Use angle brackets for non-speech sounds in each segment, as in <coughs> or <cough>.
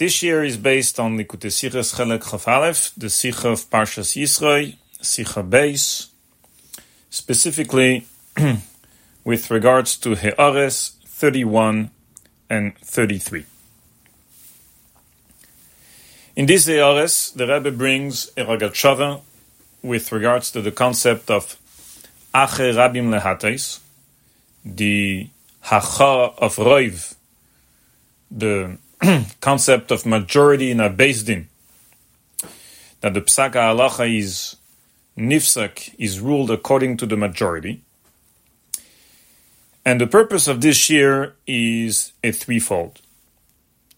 This year is based on Likutei Sichos Chelek Chaf Aleph, the Sicha of Parshas Yisroi, Sicha Beis, specifically <clears throat> with regards to He'ares 31 and 33. In this He'ares, the Rebbe brings a Rogatchover with regards to the concept of Ache Rabim Lehates, the Hacha of Roiv, the <clears throat> concept of majority in a Beis Din, that the Psaka Halacha is Nifsak, is ruled according to the majority. And the purpose of this year is a threefold.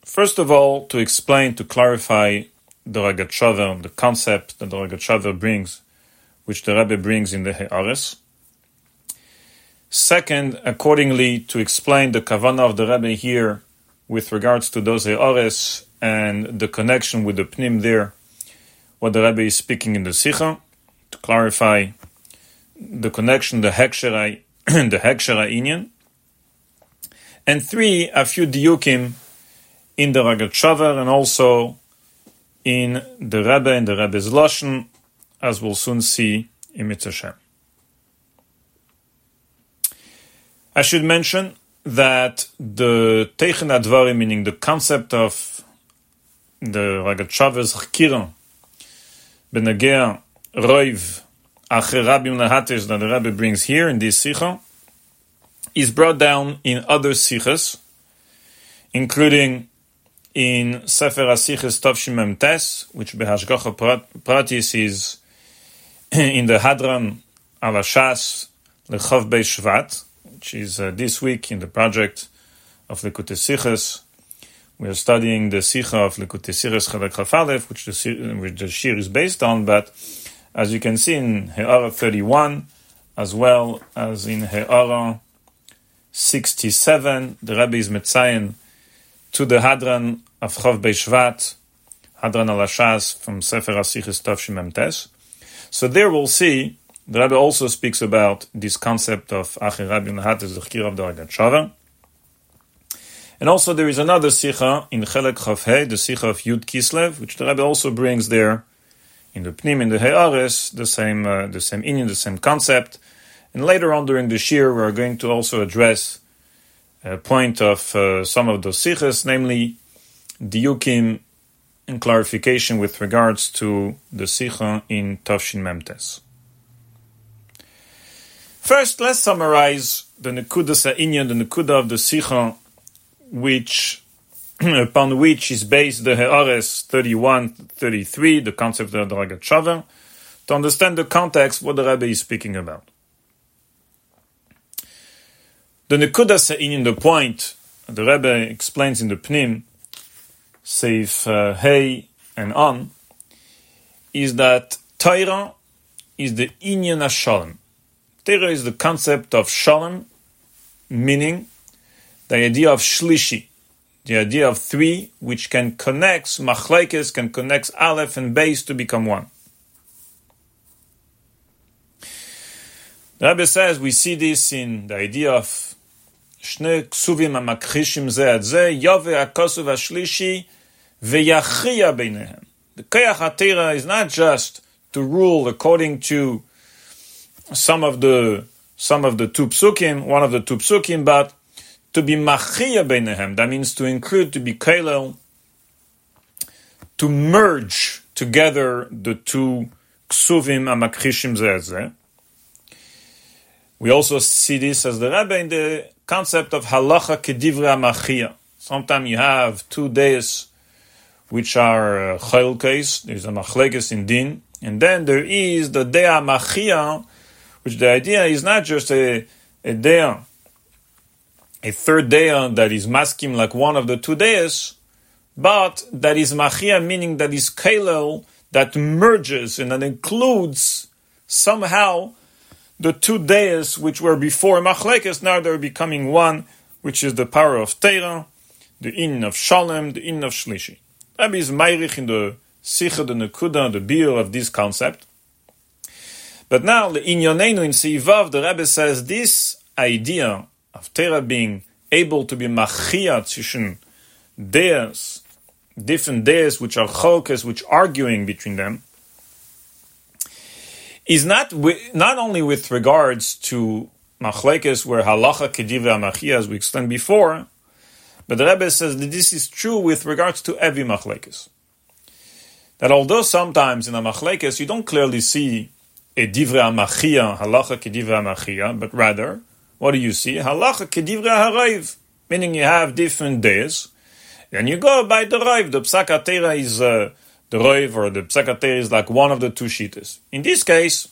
First of all, to explain, to clarify the Rogatchover, the concept that the Rogatchover brings, which the Rebbe brings in the He'ares. Second, accordingly, to explain the kavanah of the Rebbe here with regards to those He'ares and the connection with the Pnim there, what the Rebbe is speaking in the Sikha, to clarify the connection, the Hekshera, <clears throat> the Hekshera Inyan. And three, a few diukim in the ragat Rogatchover and also in the Rebbe and the Rebbe's Lashon, as we'll soon see in Mitzvah I should mention that the Teichen Advarim, meaning the concept of the Rogatchover's Chkiran, Benagea Roiv Acher Rabim Lahatesh that the Rebbe brings here in this Sikha, is brought down in other Sikhas, including in Sefer Asiches Tovshim Mem Tes, which Behashgacha Pratis is <laughs> in the Hadran Alashas Lechav Bei Shvat, is uh, this week in the project of Likutei Sichos. We are studying the Sicha of Likutei Sichos Chelek Chafalef, which the, which the Shir is based on, but as you can see in He'ara 31, as well as in He'ara 67, the Rebbe is Metzayin to the Hadran of Chav Beishvat, Hadran al from Sefer HaSichos Tov Shimem Tes. So there we'll see the Rebbe also speaks about this concept of Acher Rabbi Nahat the Chir of the. And also there is another Sikha in Chelek Chavhe, the Sikha of Yud Kislev, which the Rebbe also brings there in the Pnim, in the He'ares, the same, uh, the same Inyan, the same concept. And later on during the Shir, we are going to also address a point of uh, some of those Sikhas, namely Diyukim and clarification with regards to the Sikha in Tafshin Memtes. First, let's summarize the Nekuda Sa'inyan, the Nekuda of the Sikha, which <clears throat> upon which is based the He'ares 31-33, the concept of the Rogatchover, to understand the context what the Rebbe is speaking about. The Nekuda Sa'inyan, the point the Rebbe explains in the Pnim, Seif uh, Hey and on, is that Torah is the Inyan Shalom. Tera is the concept of shalom, meaning the idea of shlishi, the idea of three, which can connect machlekes, can connect aleph and base to become one. The Rebbe says we see this in the idea of shne ksuvim amakrishim ze ad ze, yove akosu vashlishi veyachia beinehem. The kayach hatera is not just to rule according to some of the some of the two psukim, one of the two psukim, but to be machia beinehem, that means to include, to be kailel, to merge together the two ksuvim amakrishim zeh We also see this as the Rebbe in the concept of halacha kedivre machia. Sometimes you have two days which are uh, chayil case, there's a machlekes in din, and then there is the dea machia, which the idea is not just a, a day, a third day that is maskim like one of the two days, but that is machia, meaning that is kalel, that merges and that includes somehow the two days which were before machlekes, now they're becoming one, which is the power of Teira, the in of Shalem, the in of Shlishi. Rabbi is Meirich in the Sikha, the Nekuda, the beer of this concept. But now, in Yonenu, in Seivav, the Rebbe says this idea of Torah being able to be machia zwischen Deus different days which are cholkes, which are arguing between them, is not not only with regards to machlekes where halacha kediva amachia, as we explained before, but the Rebbe says that this is true with regards to every machlekes. That although sometimes in a machlekes you don't clearly see a divra amachia, halacha kedivra amachia, but rather, what do you see? Halacha kedivra harayv, meaning you have different days, and you go by the rayv. The psakatera is uh, the rayv, or the psakatera is like one of the two shitas. In this case,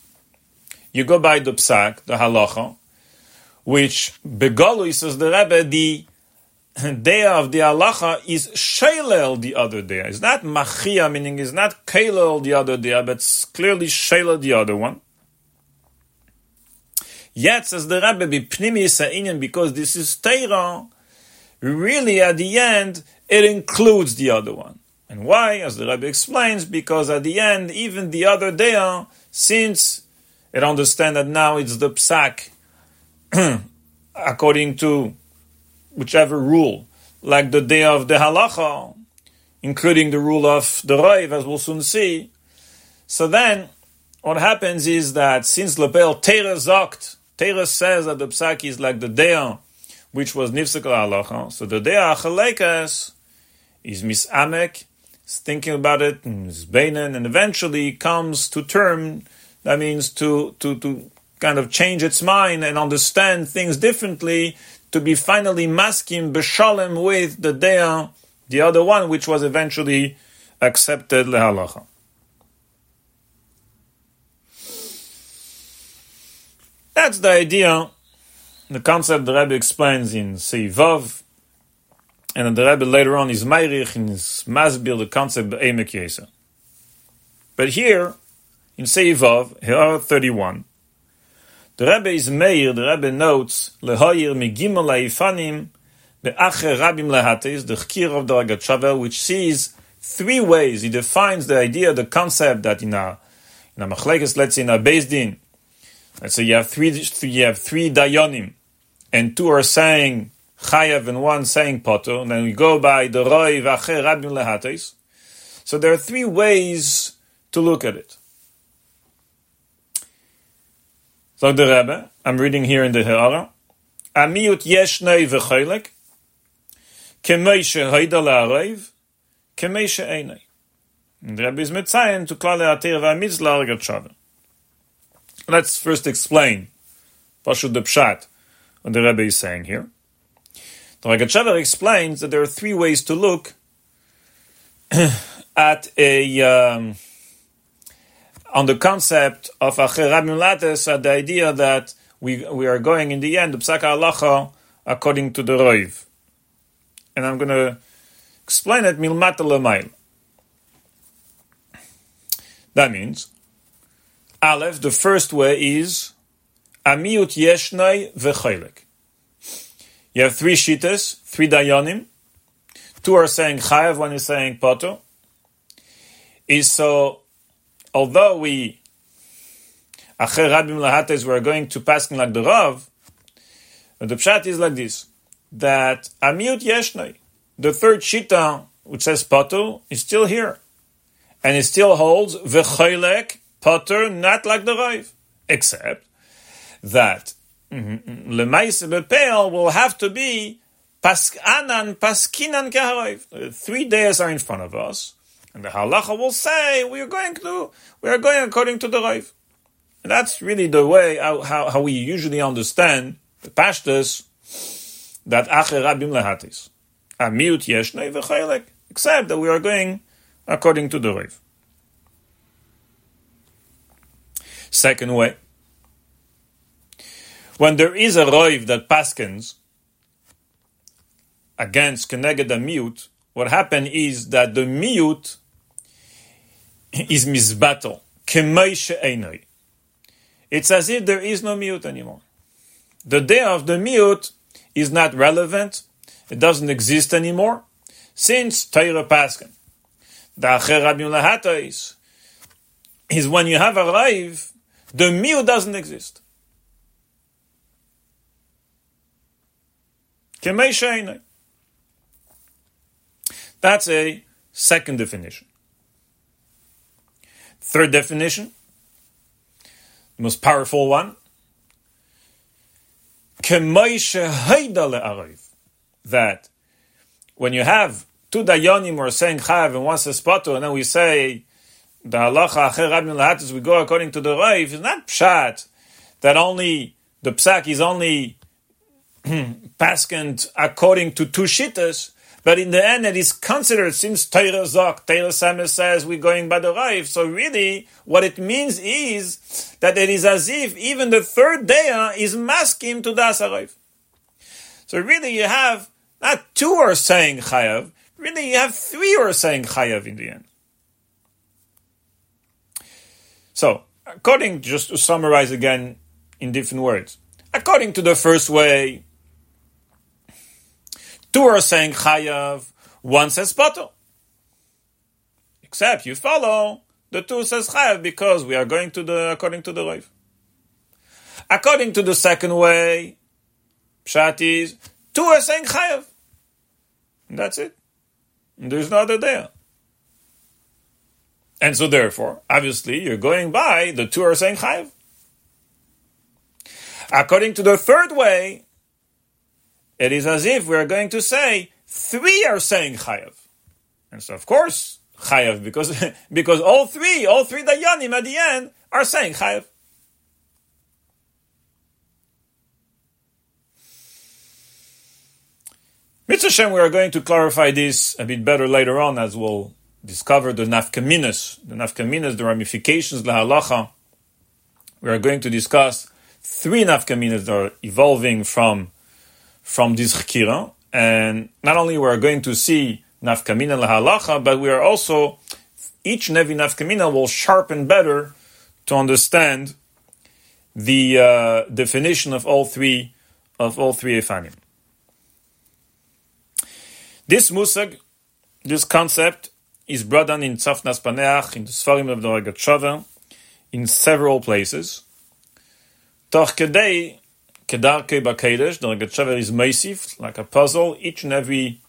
you go by the psak, the halacha, which begolu says the Rebbe, the <laughs> day of the halacha is shalel the other day. It's not machia, meaning it's not kalel the other day, but it's clearly shalel the other one. Yet, says the Rebbe, be pnimi because this is Torah, really at the end, it includes the other one. And why? As the Rebbe explains, because at the end, even the other day, since it understands that now it's the psak, <clears throat> according to whichever rule, like the day of the halacha, including the rule of the raiv, as we'll soon see. So then, what happens is that since Lepel Teira Zokt, Teira says that the psak is like the day which was nifsek halacha, so the day achalekas is misamek, is thinking about it, and is beinen, and eventually comes to term, that means to, to, to kind of change its mind and understand things differently to be finally masking b'shalem with the dea, the other one, which was eventually accepted lehalacha. That's the idea, the concept the Rebbe explains in Seivav, and the Rebbe later on is Meirich in his Masbir, the concept of Yesa. But here, in Seivav, here 31, the Rebbe is Meir, the Rebbe notes, Lehoyir migimel laifanim, be'acher rabim lehatis, the Chkir of the Ragat which sees three ways. He defines the idea, the concept that in a, in a machlekes, let's say in a Din, let's say you have three, you have three dayonim, and two are saying chayav and one saying poto, and then we go by the roi v'acher rabim lehatis. So there are three ways to look at it. So the Rebbe, I'm reading here in the Ha'ara, Amiut yeshnei v'choylek, kemei shehoida la'arev, kemei she'enei. And the Rebbe is mitzayin to klal ha'atir v'amitz la'argat. Let's first explain Pashut the Pshat, what the Rebbe is saying here. The Ragat explains that there are three ways to look <clears throat> at a um, on the concept of Acherabim Lates, at the idea that we, we are going in the end, Psaka Alacha, according to the Roiv. And I'm going to explain it milmata lemail. That means, Aleph, the first way is Amiut Yeshnai Vechelek. You have three shitas, three dayanim. Two are saying chayav, one is saying poto. Is so although we acher rabim lahates we are going to pass like the Rav, the pshat is like this: that amiut yeshnei, the third shita which says patur, is still here, and it still holds v'choylek patur, not like the Rav, except that mm-hmm, lemaise bepel will have to be paskanan paskinan kaharayv. Three days are in front of us. And the halacha will say we are going to we are going according to the Rav. And that's really the way how, how, how we usually understand the pashtas that acher rabim lehatis. Amiut yeshnei v'chaylek. Except that we are going according to the Rav. Second way. When there is a Rav that paskins against Keneged mute, what happened is that the mute is mizbato. It's as if there is no mute anymore. The day of the mute is not relevant. It doesn't exist anymore since Torah Paskin. The Acher Rabbi is, when you have a raiv, the mute doesn't exist. That's a Second definition. Third definition, the most powerful one. That when you have two dayanim or saying chayav and one says patur, and then we say the halacha acher rabin lahatis, we go according to the raiv, it's not pshat that only the psak is only <clears throat> paskent according to two shittas, but in the end, it is considered since Torah Zok, Torah Samer says we're going by the Raif. So really, what it means is that it is as if even the third day is masking to Das Raif. So really, you have not two are saying Chayav. Really, you have three are saying Chayav in the end. So, according, just to summarize again in different words, according to the first way, Two are saying chayav, one says pato. Except you follow the two says chayav because we are going to the according to the raiv. According to the second way, pshat is two are saying chayav. That's it. There's no other there. And so therefore, obviously, you're going by the two are saying chayav. According to the third way, it is as if we are going to say three are saying chayav. And so, of course, chayav, because, <laughs> because all three, all three dayanim at the end are saying chayav. Mitzvah we are going to clarify this a bit better later on as we'll discover the nafkaminas, the nafkaminas, the ramifications, the halacha. We are going to discuss three nafkaminas that are evolving from from this chkira. And not only we are going to see nafkamina lahalacha, but we are also, each nevi nafkamina will sharpen better to understand the uh, definition of all three of all three efanim. This musag, this concept, is brought down in Tzafnas Paneach, in the Sfarim of the Rogatchover, in several places. Toch Kedarke Bakedesh, the Rogatchover is Meisif, like a puzzle. Each and every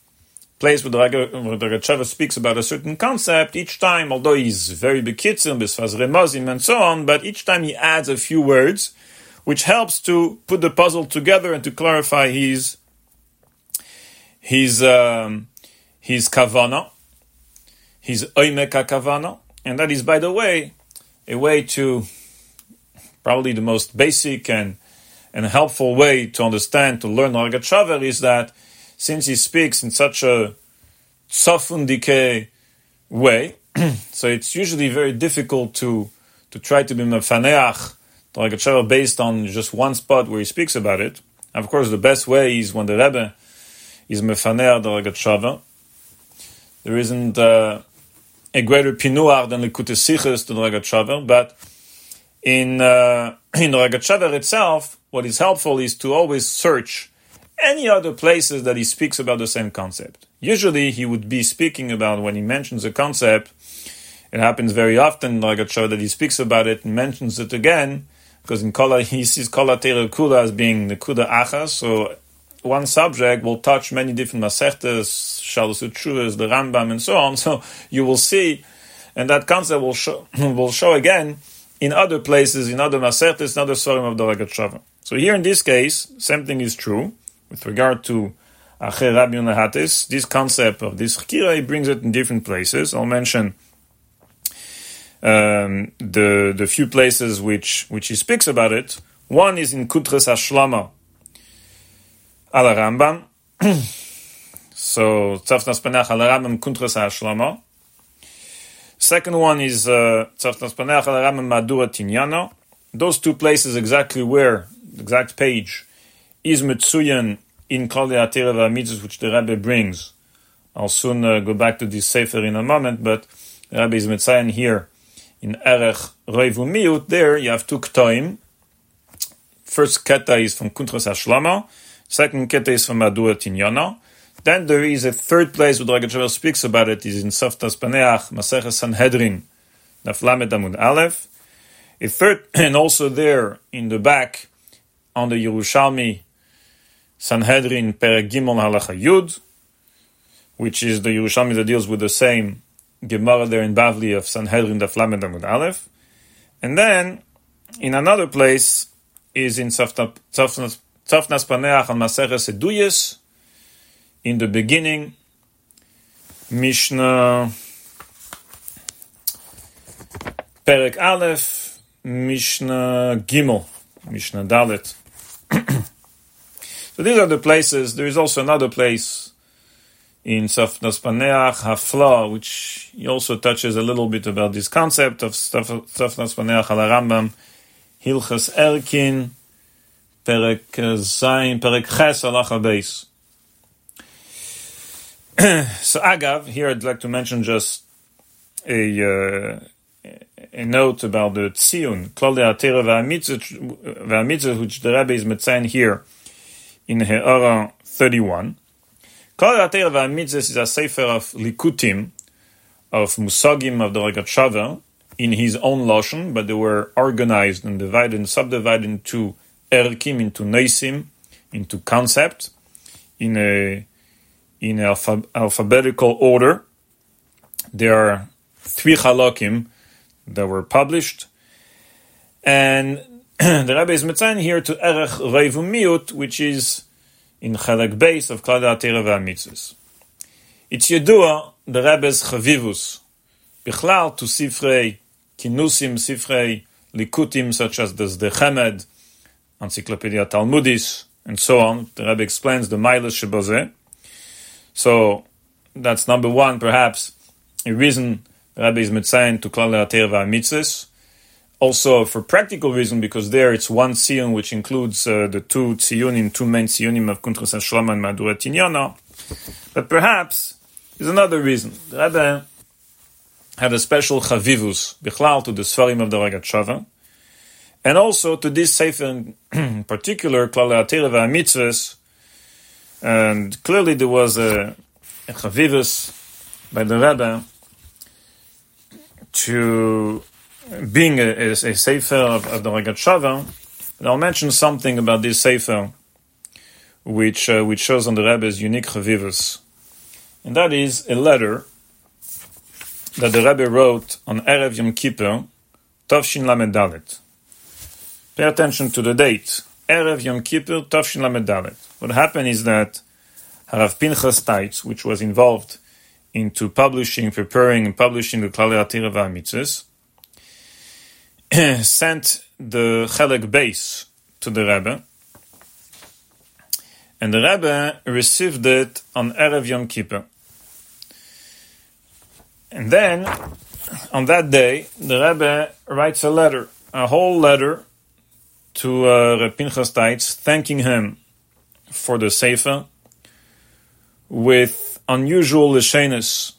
place where the Rogatchover speaks about a certain concept, each time, although he's very bekitzim, bisfaz remozim, and so on, but each time he adds a few words, which helps to put the puzzle together and to clarify his his um, his kavana, his oimeka kavana, and that is, by the way, a way to probably the most basic and and a helpful way to understand, to learn Rogatchover is that since he speaks in such a sofundike way, <clears throat> so it's usually very difficult to to try to be mefaneach the Rogatchover based on just one spot where he speaks about it. Of course, the best way is when the Rebbe is mefaneach the Rogatchover. There isn't uh, a greater pinuach than the Siches to the Rogatchover, but in uh, <clears throat> in Rogatchover itself, what is helpful is to always search any other places that he speaks about the same concept. Usually, he would be speaking about when he mentions a concept. It happens very often, like a that he speaks about it and mentions it again, because in Kala <laughs> he sees Kala Tera Kula as being the Kuda Achas. So one subject will touch many different Masechtas, Shalos Utshuvas, the Rambam, and so on. <laughs> So you will see, and that concept will show <laughs> will show again in other places, in other Masechtas, in other Sorim of the Rogatchover. So here in this case, same thing is true with regard to Acher Rabbi Nahatis. This concept of this Chkira, he brings it in different places. I'll mention um, the the few places which which he speaks about it. One is in Kutres Ashlama al Rambam. <clears throat> so Tzafnas Paneach al Rambam Kutres Ashlama. Second one is uh, Tzafnas Paneach al Rambam Madura Tinyana. Those two places exactly where exact page is Mitsuyan in Kali Atira which the Rebbe brings. I'll soon uh, go back to this Sefer in a moment, but Rabbi is Mitzayan here in Erech Reivu Miut. There you have two Ktoim. First Keta is from Kuntras Ashlama. Second Keta is from Adur Tinyana. Then there is a third place where the Rogatchover speaks about it, is in Tzafnas Paneach, Maseches Sanhedrin, Naflamet Amud Aleph. A third, <clears throat> and also there in the back, on the Yerushalmi Sanhedrin Perek Gimel Halacha Yud, which is the Yerushalmi that deals with the same Gemara there in Bavli of Sanhedrin the Lamed Amud Aleph. And then, in another place, is in Tzafnas Paneach on Maseches Eduyes, in the beginning, Mishnah Perek Aleph, Mishnah Gimel, Mishnah Dalet. So these are the places. There is also another place in Tzafnas Paneach, Hafla, which also touches a little bit about this concept of Tzafnas Paneach al Rambam, Hilchas Erkin, Perek Zayin, Perek Ches, Alacha <clears throat> so Agav, here I'd like to mention just a uh, a note about the Tzion, Klal Atera V'Amitzah, which the Rebbe is metzayin here in He'ara 31. Klal Atera V'Amitzah is a sefer of Likutim, of Musagim of the Regat Shava, in his own Lashon, but they were organized and divided and subdivided into Erkim, into Neisim, into concept, in a in alpha, alphabetical order. There are three halakim that were published, and <clears throat> the Rebbe is mitzayin here to erech reivu miut, which is in chalak base of klad atira v'amitzvus. It's yedua the Rebbe's chavivus bichlal to sifrei kinusim, sifrei likutim such as the Sdei Chemed, Encyclopedia Talmudis, and so on. The Rebbe explains the milas shebozeh. So that's number one, perhaps a reason Rabbi is mitzayin to klal ater mitzvahs. Also, for practical reason, because there it's one tziyun which includes uh, the two tziyunim, two main tziyunim of Kuntras Shlama and Madurat Tinyana. But perhaps there's another reason. Rabbi had a special chavivus bichlal to the Sfarim of the Ragat and also to this sefer in <clears throat> particular, klal ater mitzvahs, and clearly there was a, a chavivus by the Rebbe to being a, a, a sefer of, of the Ragat Shava. And I'll mention something about this sefer, which uh, which shows on the Rebbe's unique chavivus, and that is a letter that the Rebbe wrote on Erev Yom Kippur, Tovshin Lamed Dalet. Pay attention to the date. Erev Yom Kippur, Tovshin Lamed Dalet. What happened is that Harav Pinchas Taitz, which was involved into publishing, preparing and publishing the Klali Atira <clears throat> sent the Chelek base to the Rebbe, and the Rebbe received it on Erev Yom Kippur. And then, on that day, the Rebbe writes a letter, a whole letter to uh, Reb Pinchas thanking him for the Sefer, with unusual lishenus.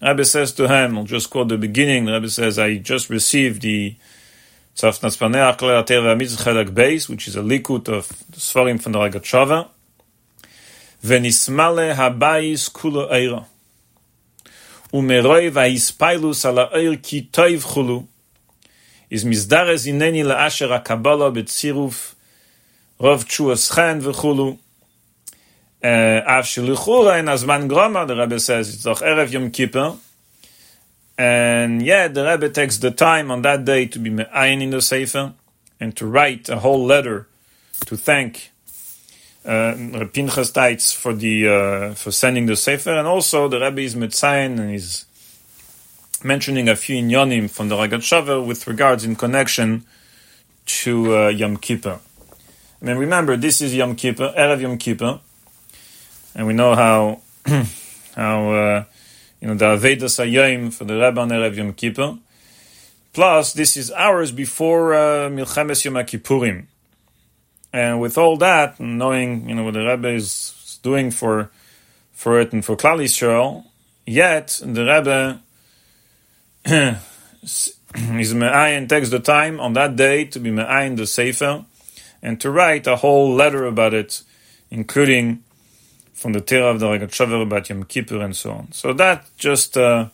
Rabbi says to him, I'll just quote the beginning, Rabbi says, I just received the base, which is a likut of the Svarim from the Ragachava. Venismale habayis kula eira. Umeroi vaispailus ala eir ki toiv chulu. Is mizdares ineni la asher akabala betziruf rov chuas chen v'chulu. Av shelichura in Azman Grama, the Rebbe says it's doch Erev Yom Kippur. And yeah, the Rebbe takes the time on that day to be me'ayin in the Sefer and to write a whole letter to thank uh, Pinchas Taitz for the uh, for sending the Sefer, and also the Rebbe is mitzayin and he's mentioning a few inyonim from the Ragat Shava with regards in connection to uh, Yom Kippur. I mean, remember, this is Yom Kippur, Erev Yom Kippur, and we know how <clears throat> how uh, you know the Avedas Hayom for the Rebbe on Erev Yom Kippur. Plus, this is hours before uh, Milchemes Yom Kippurim, and with all that, knowing you know what the Rebbe is doing for for it and for Klal Yisrael, yet the Rebbe <clears throat> is me'ayin takes the time on that day to be me'ayin the Sefer and to write a whole letter about it, including from the Torah of the Ragat Shavar about Yom Kippur and so on. So that just uh,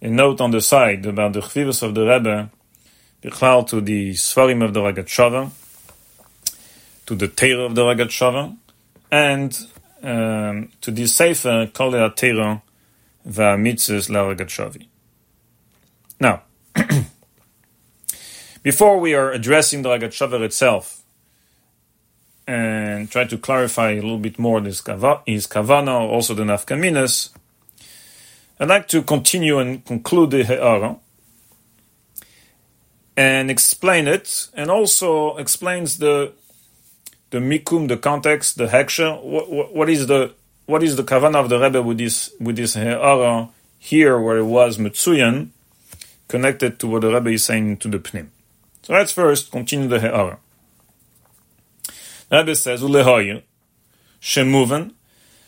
a note on the side about the Chvivus of the Rebbe, Bichlal to the Svarim of the Ragat Shavar, to the Torah of the Ragat Shavar, and um, to this Sefer, Kol Atero V'Amitzes Laragat Now, <clears throat> before we are addressing the Ragat Shavar itself and try to clarify a little bit more this his kavana, also the nafkaminas, I'd like to continue and conclude the He'ara and explain it, and also explains the the mikum, the context, the heksha. What, what is the what is the kavanah of the Rebbe with this with this uh, he'ara here, where it was mitzuyan, connected to what the Rebbe is saying to the pnim. So let's first continue the he'ara. Rebbe says ulehoyin shemuven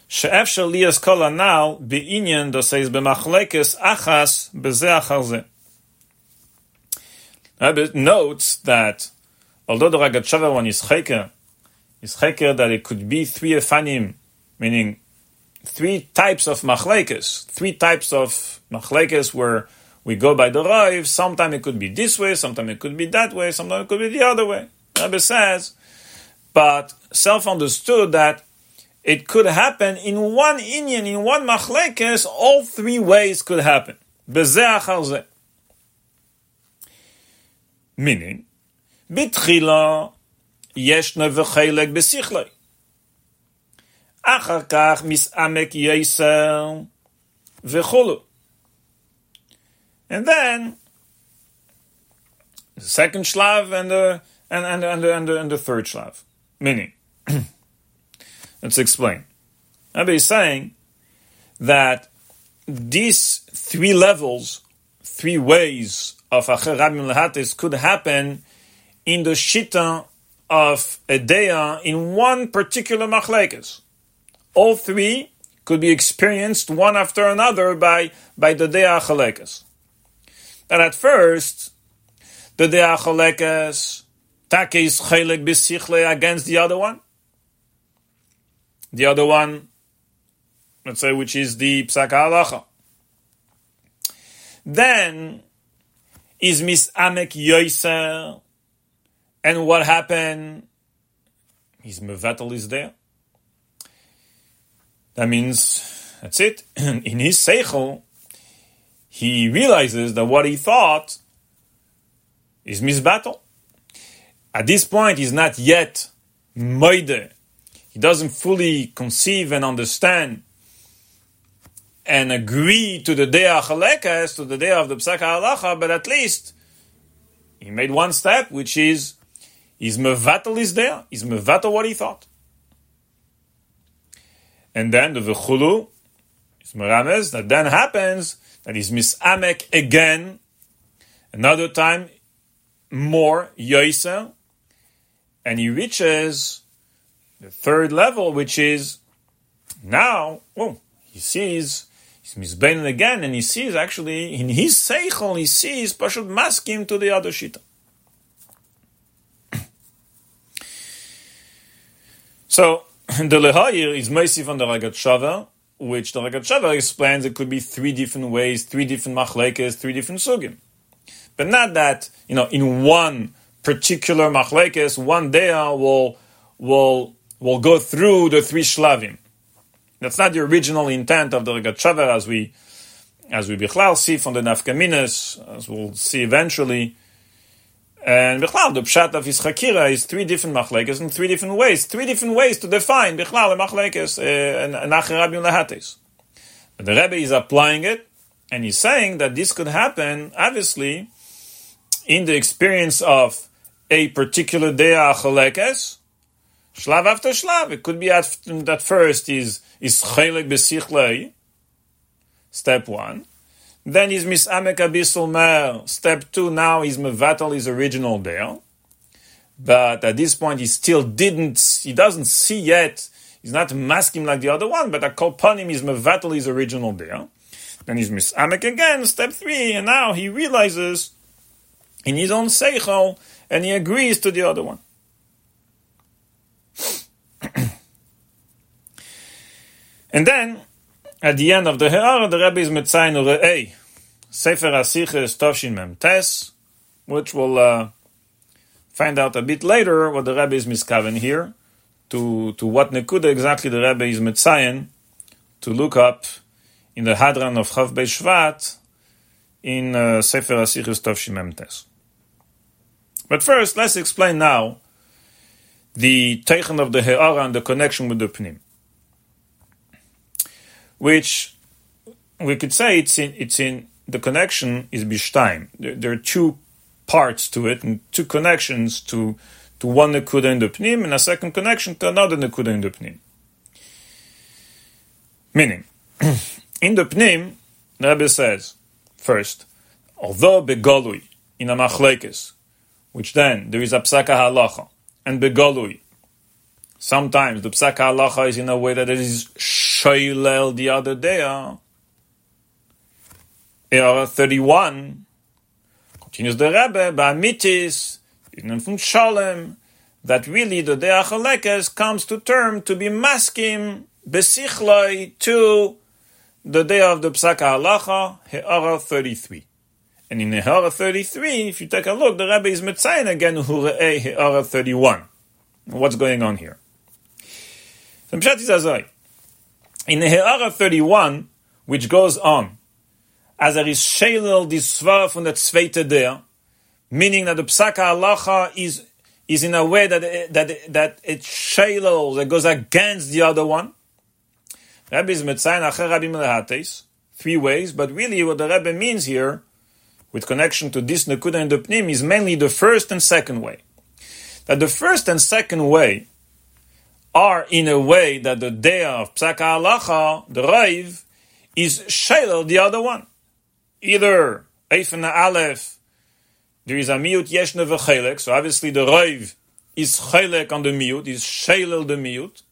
she'efshel liyas kol anal be'inyan da says b'machlekes achas achar Rebbe notes that although the Ragat one is cheker, is cheker that it could be three efanim, meaning three types of machlekes, three types of machlekes where we go by the raiv. Sometimes it could be this way, sometimes it could be that way, sometimes it could be the other way. Rebbe says, but self-understood that it could happen in one inyan, in one machlekes, all three ways could happen. Bezeh Meaning, בתחילה ישנו וחלק בשכלי. אחר כך מסעמק יסר וכולו. And then, the second shlav and the, and, and, and, the, and, the, and the third shlav. Meaning, <clears throat> let's explain. Rabbi is saying that these three levels, three ways of Acher Rabim Lehatis could happen in the Shita of a Deya in one particular Machlekes. All three could be experienced one after another by, by the Deya Chalekes. And at first, the Deya Chalekes, Take is Chelek Bisichle against the other one. The other one, let's say, which is the Psaka Halacha. Then, is misamek yoiser. And what happened? His mevatel is there. That means that's it. <clears throat> In his seichel, he realizes that what he thought is misbattle. At this point, he's not yet moide. He doesn't fully conceive and understand and agree to the day of Chalekas, to the day of the Psaka Halacha, but at least he made one step, which is his mevatel is there, he's mevatel what he thought. And then the v'chulu, is merames, that then happens, that he's misamek again, another time, more yoisa, and he reaches the third level, which is now, oh, he sees He's misbeinen again, and he sees actually in his seichel he sees pashut maskim to the other shita. <clears throat> so the lehayir is Meisif on the Ragat Shava, which the Ragat Shava explains it could be three different ways, three different machlekes, three different sugim. But not that, you know, in one particular machlekes, one day will, will, will go through the three shlavim. That's not the original intent of the Regat as we as we Bichlal see from the Nafkaminas, as we'll see eventually. And Bichlal, the Pshat of his Chakira is three different machlekes in three different ways. Three different ways to define Bichlal machlekes uh, and Acher Rabbi Lehates. The Rebbe is applying it, and he's saying that this could happen, obviously, in the experience of a particular Dea Achalekes, Shlav after Shlav. It could be at, that first is is chelik besichlei, step one. Then is misamek abisul mer. Step two, now is mevatel his original there. But at this point, he still didn't, he doesn't see yet, he's not masking like the other one, but a kolpanim is mevatel his original there. Then he's misamek again, step three, and now he realizes in his own seichel, and he agrees to the other one. <clears throat> And then, at the end of the He'ara, the Rebbe is Metzayin Re'ei, Sefer HaSiches Tovshin Mem Tes, which we'll uh, find out a bit later what the Rebbe is miskaven here. to, to what Nekuda exactly the Rebbe is Metzayin to look up in the Hadran of Chav Shvat in uh, Sefer Asichus Tov Shimem Tes. But first, let's explain now the Teichen of the He'ara and the connection with the Pnim. Which we could say it's in, it's in the connection is Bishtaim. There, there are two parts to it and two connections to, to one Nekuda in the Pnim and a second connection to another Nekuda in the Pnim. Meaning, <clears throat> in the Pnim, the Rebbe says, first, although begolui in a machlekes, which then there is a psaka halacha, and begolui, sometimes the psaka halacha is in a way that it is shoylel the other day. Uh. Era 31 continues the Rebbe, Ba'amitis, in from Shalem, that really the Dea Chalekes comes to term to be maskim besichloi to the day of the Psaka Halacha, He'ara 33. And in He'ara 33, if you take a look, the Rebbe is Metzayin again, Hure'eh He'ara 31. What's going on here? Is Azai. In He'ara 31, which goes on, as er is Shelel from the Tzveite there, meaning that the Psaka Halacha is, is in a way that, that, that it Shelel, that goes against the other one, Rebbe is Metzayin Acher Rabbi Melehates, three ways, but really what the Rebbe means here, with connection to this Nekuda and the Pnim, is mainly the first and second way. That the first and second way are in a way that the day of Psaka Halacha, the Raiv, is Shalel, the other one. Either Eifena Aleph, there is a miut yeshne v'chelek, so obviously the Raiv is chelek on the miut, is Shalel the miut,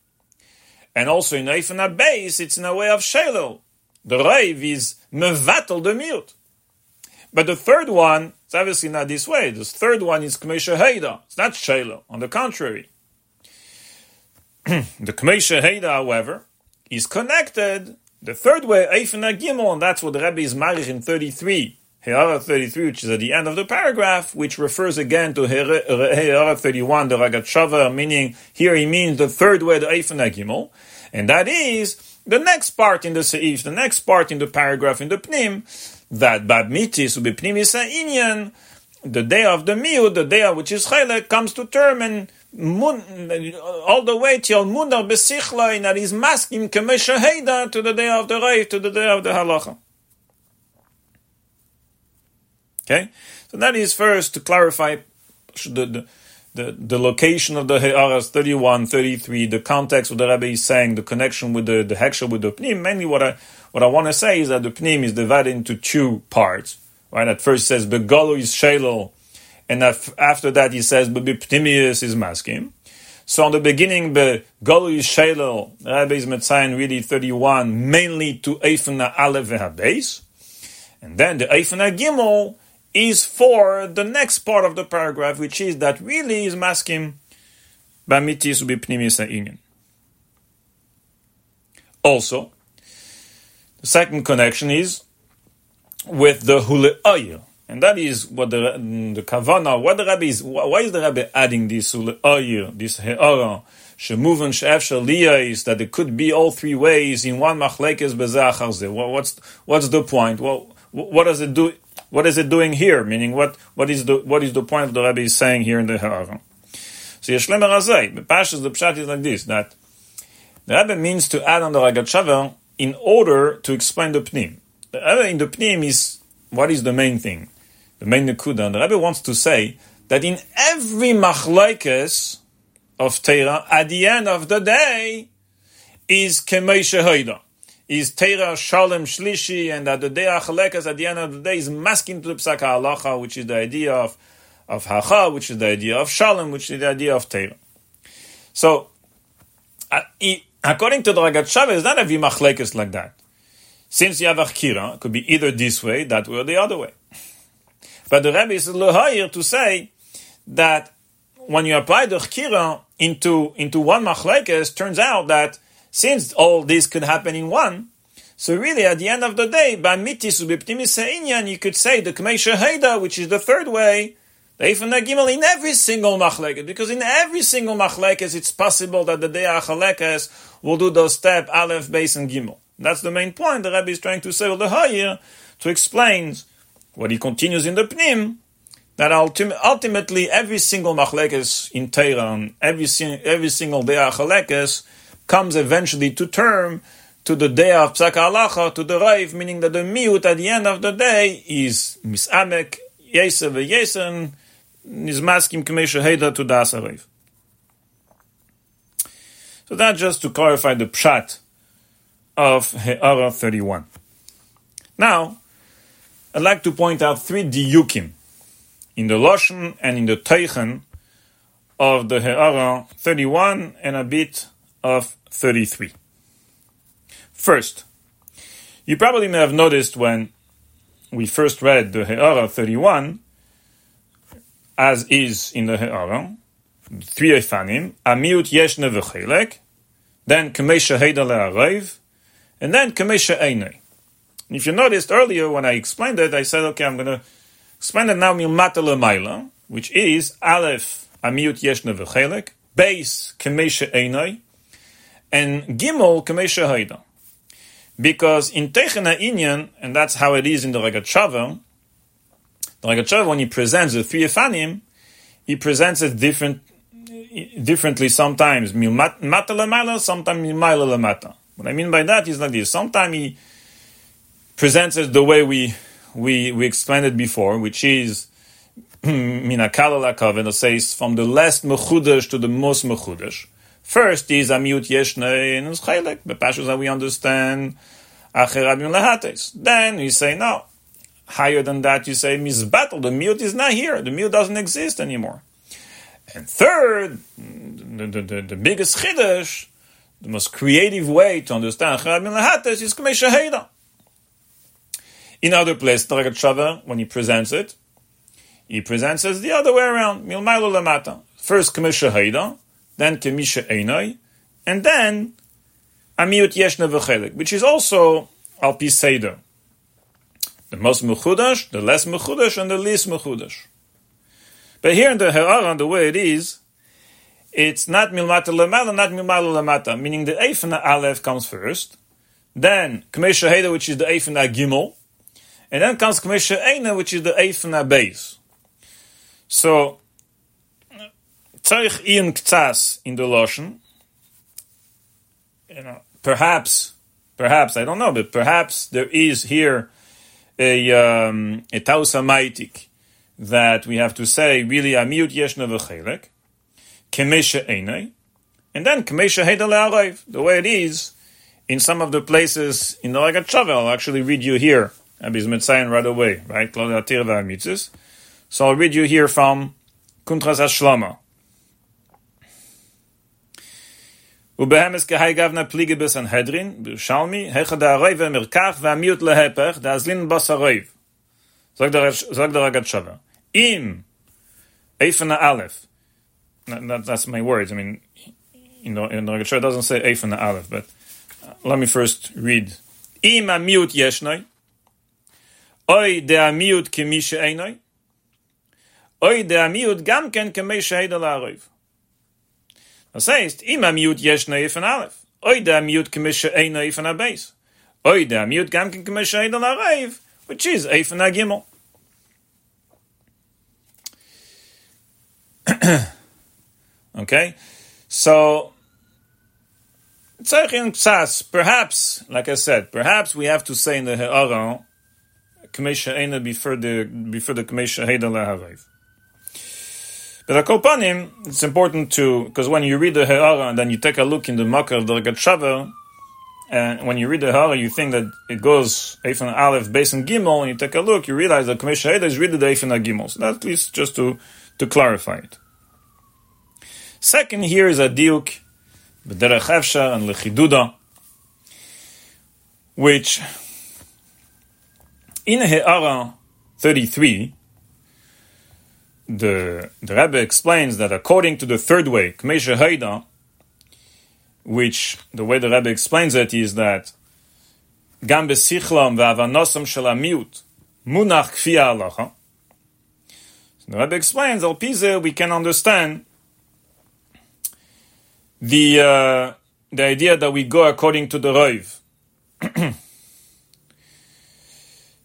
and also in Eifena base, it's in a way of Shalel. The Raiv is Mevatel the miut. But the third one, it's obviously not this way. The third one is Kmesha Heida. It's not Shalel. On the contrary. <clears throat> the Kmesha Heida, however, is connected. The third way, Eifena Gimel, and that's what the Rebbe is married in 33. He'ara 33, which is at the end of the paragraph, which refers again to He'ara 31, the Ragat Shava, meaning here he means the third way, the Eifena Gimel. And that is the next part in the Seif, the next part in the paragraph in the Pnim, that Bab Mitis Ubipnimis Inyan, the day of the Miud, the day which is Chelek, comes to term and all the way till Munar Besichla, that is masking Kemesha to the day of the Reif, to the day of the Halacha. Okay? So that is first to clarify the, the the, the location of the He'aras 31, 33, the context of the Rebbe is saying, the connection with the, the Heksha with the Pnim. Mainly what I, what I want to say is that the Pnim is divided into two parts. Right? At first says, Begalo is Shalel, and after that he says, Pnimius is Maskim. So on the beginning, Begalo is Shalel, the Rebbe is Metzayin really 31, mainly to Eifena Aleph Ve'habes. And then the Eifena Gimel, is for the next part of the paragraph, which is that really is masking bamitis ubipnimis inyan. Also, the second connection is with the hule'ayir, and that is what the the kavana. What the rabbi is? Why is the rabbi adding this hule'ayir, this he'ara? Shemuvan she'efshel is that it could be all three ways in one machlekes bezachar What's what's the point? Well, what does it do? What is it doing here? Meaning, what, what is the what is the point of the rabbi is saying here in the Ha'ara? So Yeshlemer Azay, the Pashas, the Pshat is like this, that the rabbi means to add on the Ragat Shaver in order to explain the Pnim. The Rebbe in the Pnim is, what is the main thing? The main Nekuda. And the Rebbe wants to say that in every machlaikes of Torah, at the end of the day, is Kemei Shehoida is Teira Shalem Shlishi, and that the day Achalekas at the end of the day is masking to the Psaka Halacha, which is the idea of, of Hacha, which is the idea of Shalem, which is the idea of Teira. So, uh, according to the Ragat Shav, it's not every Machlekes like that. Since you have Achkira, it could be either this way, that way, or the other way. But the Rebbe is here to say that when you apply the Chkira into, into one Machlekes, turns out that since all this could happen in one, so really at the end of the day, by mitis you could say the k'mei shaheda, which is the third way, Gimel in every single machlekes, because in every single machlekes it's possible that the Dei Achalekes will do those step Aleph, Beis, and Gimel. That's the main point the Rebbe is trying to say with the Hayir to explain what he continues in the Pnim, that ultimately every single machlekes in Tehran, every, every single Dei Achalekes comes eventually to term to the day of Psak Halacha, to the Raiv, meaning that the miut at the end of the day is Misamek, Yeser ve'Yesen, Nizmaskim Kamesha Heda to Das Raiv. So that just to clarify the pshat of He'ara 31. Now, I'd like to point out three diyukim in the Loshen and in the Teichen of the He'ara 31 and a bit of 33. First, you probably may have noticed when we first read the He'ara 31, as is in the He'ara, oh, three Efanim, Amiut Yeshne V'chelek, then Kamesha Heida Le'arev, and then Kamesha Einei. If you noticed earlier when I explained it, I said, okay, I'm going to explain it now Milmata Le'maila, which is Aleph Amiut Yeshne V'chelek, Base Kamesha Einei, and Gimel Kamesha Haida. Because in Techena Inyan, and that's how it is in the Rogatchover, the Rogatchover, when he presents the three Efanim, he presents it different, differently sometimes. Mata lamala, sometimes mimaila lamata. What I mean by that is like this. Sometimes he presents it the way we, we, we explained it before, which is <clears throat> minakala lakaven, says from the less mechudesh to the most mechudesh. First is Amiut Yeshne in Chelek, the Pashas that we understand. Then you say, no. Higher than that, you say, Mizbattle, the mute is not here, the mute doesn't exist anymore. And third, the, the, the, the biggest Chiddush, the most creative way to understand Acher Abim Lehates is Kamei Shaheda. In other places, Taragat Shava, when he presents it, he presents it the other way around, Milmailu Lamata. First Kamei Shaheda, then Kemisha Einai, and then Amiut Yeshna V'chelik, which is also Al Pi Seder. The most Mechudash, the less Mechudash, and the least Mechudash. But here in the Ha'ara, the way it is, it's not Milmata Lamala, not Milmala Lamata, meaning the Eifana Aleph comes first, then Kmesha Heda, which is the Eifana Gimel, and then comes Kmesha Eina, which is the Eifana Beis. So, Tzarich Ian Ktsas in the Loshen. You know, perhaps, perhaps, I don't know, but perhaps there is here a, um, a that we have to say, really, Amiut Yeshna V'chelek, Kemesha Einei, and then Kemesha Heda Le'arev, the way it is in some of the places in the Ragat I'll actually read you here, Abis Metzayin right away, right? So I'll read you here from Kuntras Ashlama. ובהמס כהי גבנה פליגי בסנהדרין, בירושלמי, היכא דהרוי ומרקח והמיעוט להפך, דאזלין בוס הרויב. זוג דרגת שווה. אם, איפן האלף, that's my words, I mean, in the, in the Rogatchover, it doesn't say Eif and but uh, let me first read. Im amiut yeshnoi, oi de amiut kemi she'enoi, oi de amiut gam ken kemei she'edel ha'aroiv. Das heißt, immer miut yesh neif von alef. Oy da miut kemisha ein neif von abes. Oy da miut gam ken ein na reif, which is a von agimel. <clears throat> okay? So Tzarech Psas, perhaps, like I said, perhaps we have to say in the He'ara, Kamesha Eina before the, before the Kamesha Heida Leharev. But Akopanim, it's important to, because when you read the He'ara and then you take a look in the Makkah of the Regat and uh, when you read the He'ara, you think that it goes Eifan Aleph, Beis and Gimel, and you take a look, you realize that Ha'eda is really the Eifan Gimel. So least just to, to clarify it. Second here is a diuk, B'derech Efsha and Lechiduda, which in He'ara 33, the the Rebbe explains that according to the third way, Kmesha Haida, which the way the Rebbe explains it is that Gam besichlam ve'avanosam shel amiut munach kfi halacha. So the Rebbe explains, Al Pize, we can understand the uh, the idea that we go according to the Roiv. <clears throat>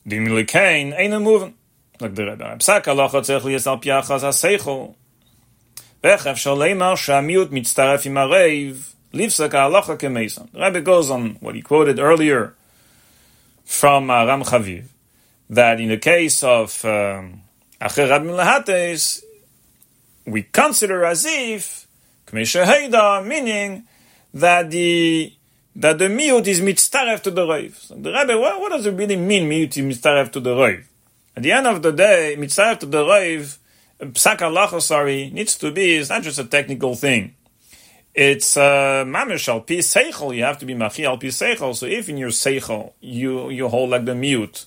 The Milikain ain't a moving. The Rebbe. Goes on what he quoted earlier from uh, Ram Chaviv. That in the case of um, Acher Rab Milahates, we consider as if Kmesha meaning that the that the miut is mitzaref to the roiv. So the Rebbe, what, what, does it really mean miut is mitzaref to the roiv? At the end of the day, mitzaref to the roiv, psak sorry, needs to be, it's not just a technical thing. It's uh, mamish al pi seichel. You have to be machi al pi seichel. So if in your seichel you you hold like the mute,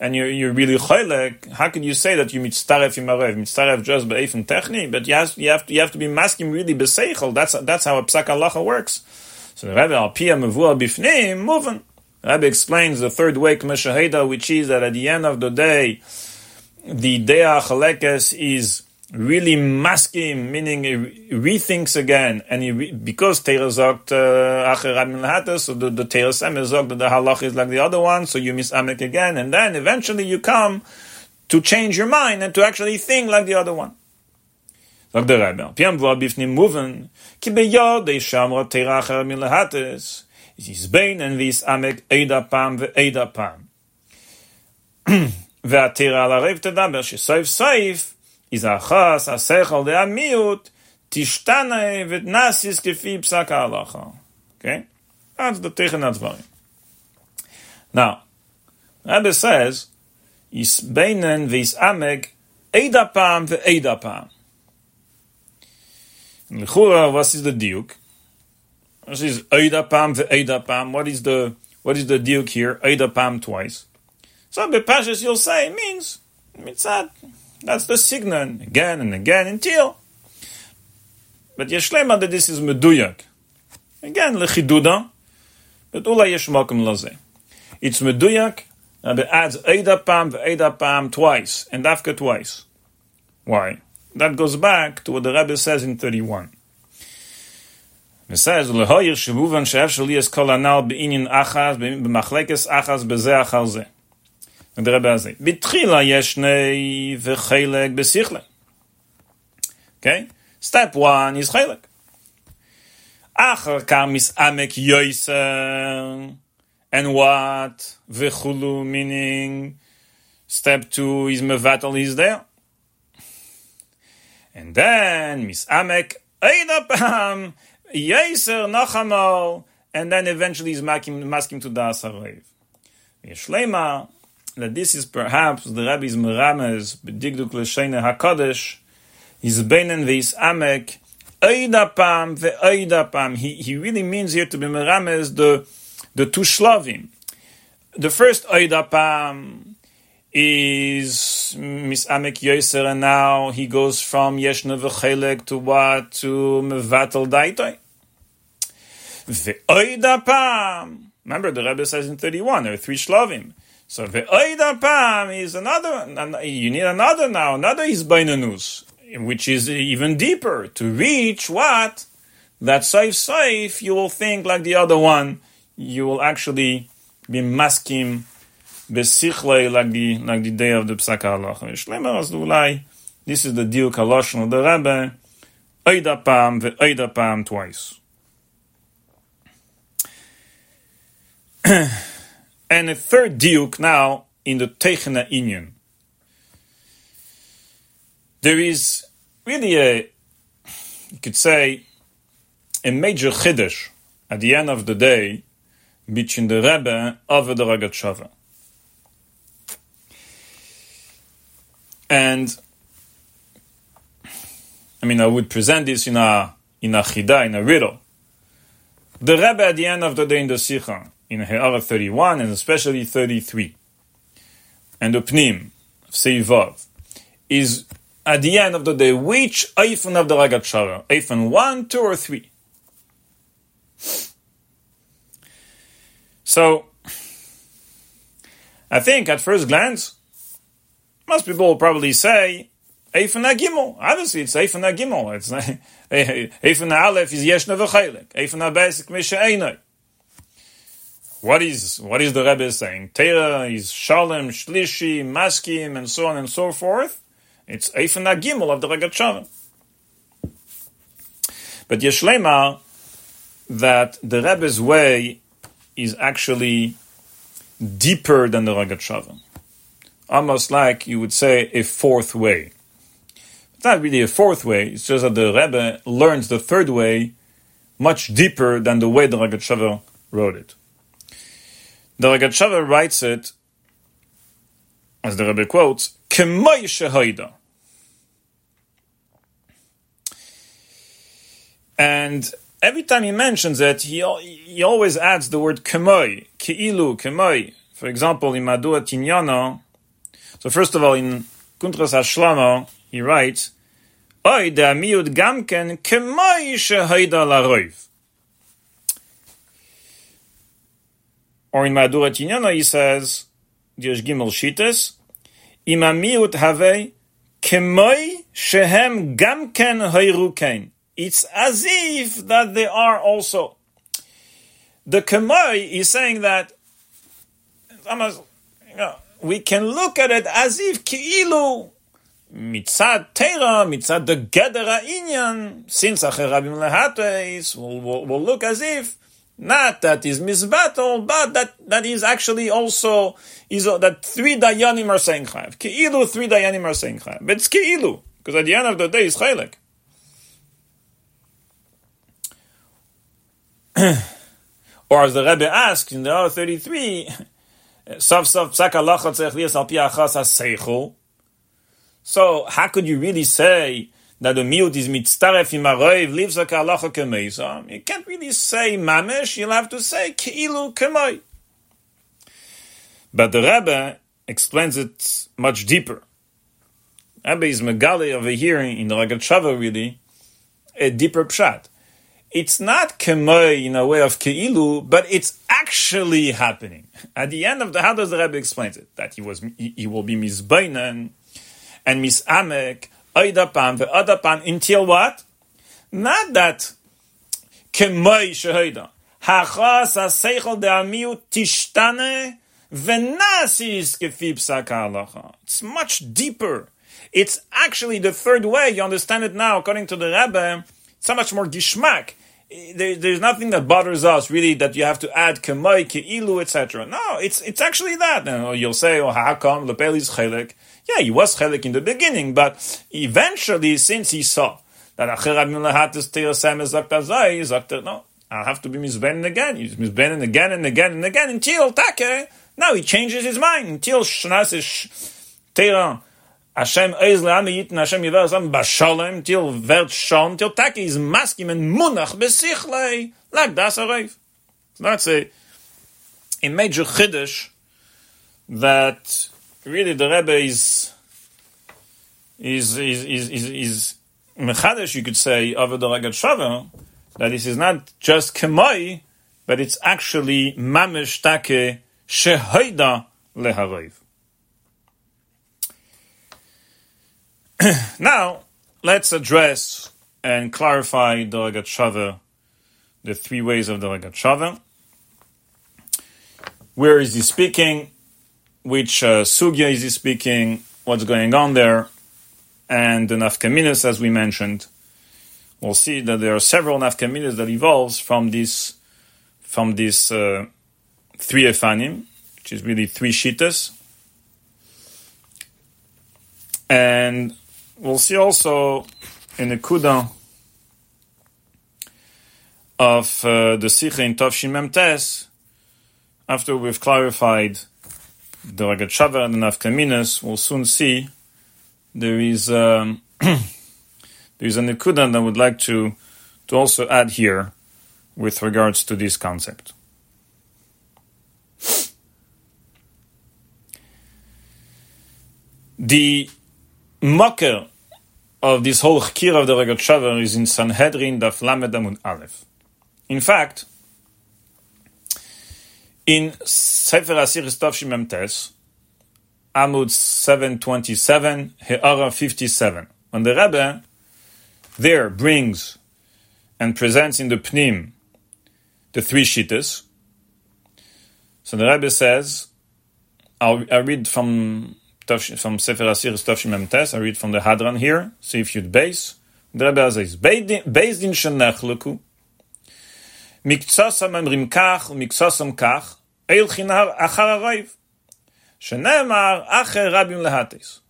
and you're you're really choylek, how can you say that you mitzaref imarev? Mitzaref just be'efen techni, but you have you have to you have to be masking really beseichel. That's that's how a psak halacha works. So the Rebbe al pia mevua bifnim moving. Rebbe explains the third way k'meshaheda, which is that at the end of the day, the dea chalekes is really masking, meaning he rethinks again, and he re- because Teira zogt uh, acher so the, the that the halach is like the other one, so you miss amek again, and then eventually you come to change your mind and to actually think like the other one. Piam bifnim muven, ki beyod ei shamra teira acher lehates, is is bein en vis amek eida pam ve eida pam. והתירה על הרב תדבר שסויף סויף is achas asechel de amiut tishtana v'nasis kefi psak halacha. Okay, that's the tegen advarim. Now, Rebbe says is beinen vis ameg edapam ve'edapam. L'chura, what is the diuk? This is edapam ve'edapam. What is the what is the diuk here? Edapam twice. So bepashas you'll say means mitzad that's the signal again and again until. But yeshlema that this is meduyak. Again, lechiduda. But ula yesh makom laze. It's meduyak. Uh, and it adds Eida Pam Eida Pam twice, and Dafka twice. Why? That goes back to what the Rebbe says in 31. It says, kol anal b'machlekes achal. The Rebbe yeshnei. Okay? Step one is chelek. Achar kam is amek yoyser. And what? V'chulu meaning step two is mevatel is there. And then misamek eidapam. Yaiser Nachamo, and then eventually he's masking, masking to Das Harev. Yeshlema, that this is perhaps the Rabbi's Merames, B'digduk L'Sheine HaKodesh, is Benen V'is Amek, Eidapam Ve'eidapam. He, he really means here to be Merames the, the two Shlavim. The first Eidapam, is Misamek Yoser, and now he goes from Yeshna V'chelek to what? To Mevatel Daitoi. Ve'eidapam. Remember, the Rebbe says in 31, there are three Shlavim. So the oida pam is another. You need another now, another is bainanus, which is even deeper to reach what that safe safe. You will think like the other one. You will actually be masking besichle like the like the day of the psak halacha. This is the deal kaloshon of the Rebbe. Oida pam the oida pam twice. <clears throat> And a third diuk now in the Techna Inyan. There is really a, you could say, a major chiddush at the end of the day between the Rebbe of the Ragat And I mean, I would present this in a in a chida, in a riddle. The Rebbe at the end of the day in the Sikha, in Ha'ara 31 and especially 33. And the Pnim, Seivav, is at the end of the day, which Eifan of the Ragat Shara? Eifan 1, 2, or 3? So, I think at first glance, most people will probably say Eifen Gimel. Obviously, it's Eifen Gimel. It's <laughs> Eifen Aleph is Yeshna v'Chaylik. Eifen Basic Misha Einay. What is what is the Rebbe saying? Teira is Shalem, Shlishi, Maskim, and so on and so forth. It's Eifen Gimel of the Regat But Yeshlema, that the Rebbe's way is actually deeper than the Ragat Almost like you would say a fourth way. It's not really a fourth way, it's just that the Rebbe learns the third way much deeper than the way the Ragat wrote it. The Ragat writes it, as the Rebbe quotes, Kemay Shehaida. And every time he mentions it, he, he always adds the word kemoi, ki'ilu, kemoi. For example, in Madua Tinyana, so first of all, in Kuntras Hashlama, he writes, Oy de amiud gamken kemoi shehaida laroiv. Or in Madura Tinyana, he says, Dios Gimel Shites, Im amiut have kemoi shehem gamken hayrukein it's as if that they are also. The Kamai is saying that you know, we can look at it as if Ki'ilu mitzad Tera, mitzad the Gedera Inyan, since Acherabim Lehates, will will will look as if not that is misbattle, but that that is actually also is uh, that three dayanim are saying chayav. Ki'ilu, three dayanim are saying chayav. But it's ki'ilu because at the end of the day, it's chaylik. <clears throat> or as the Rebbe asks in the hour 33, so how could you really say that the miut is mitzaref im aroiv lives like halacha kemei? you can't really say mamesh. You'll have to say keilu kemei. But the Rebbe explains it much deeper. Rebbe is megali over here in the Rogatchover really a deeper pshat it's not kemoi in a way of keilu, but it's actually happening. At the end of the, how does the Rebbe explains it? That he was, he, he will be misbainan and misamek, oidapan, ve'odapan, until what? Not that kemoi shehoida. Hachas ha-seichel de'amiu tishtane v'nasis kefi psaka It's much deeper. It's actually the third way. You understand it now, according to the Rebbe. It's So much more gishmak there, there's nothing that bothers us really that you have to add kemai, keilu, etc. No, it's it's actually that. Now oh, you'll say, "Oh, how come lepeli's chelik?" Yeah, he was chelik in the beginning, but eventually, since he saw that acher abim lehatis teosem zaktazai, zakta no, I'll have to be misbenin again. He's misbenin again and again and again until take. Now he changes his mind until shnas is teira Hashem eis le'am yitn Hashem yiver sam bashalem til vert shon til tak is maskim and munach besichle like das areif. So that's a, a major chiddush that really the Rebbe is is is is is, is mechadish you could say over the Rogatchover that this is not just kemai but it's actually mamish take shehoida leharev. <clears throat> now, let's address and clarify the Ragat the three ways of the Ragat Where is he speaking? Which uh, sugya is he speaking? What's going on there? And the nafkaminas, as we mentioned. We'll see that there are several nafkaminas that evolves from this from this uh, three efanim, which is really three shitas. And We'll see also in the Kuda of uh, the Sikha in Tavshin Memtes, after we've clarified the Rogatchover and the Nafkaminas, we'll soon see there is um, <clears throat> there is a Nikuda that I would like to to also add here with regards to this concept. The mocker of this whole chkir of the Rogatchover is in Sanhedrin Daf Lamed Amud Aleph. In fact, in Sefer Asir Tavshim Memtes, Amud 727, He'ara 57. When the Rebbe there brings and presents in the Pnim the three Shittas, so the Rebbe says, I'll, I'll read from from Sefer Asir, Tavshim Tes. I read from the Hadran here, see if you'd base. The Rebbe says, Based in Shenachluku, Miktsasam Emrim Kach, Miktsasam Kach, Eil Chinar Achar Arayv, Shenemar Acher Rabim Lehates.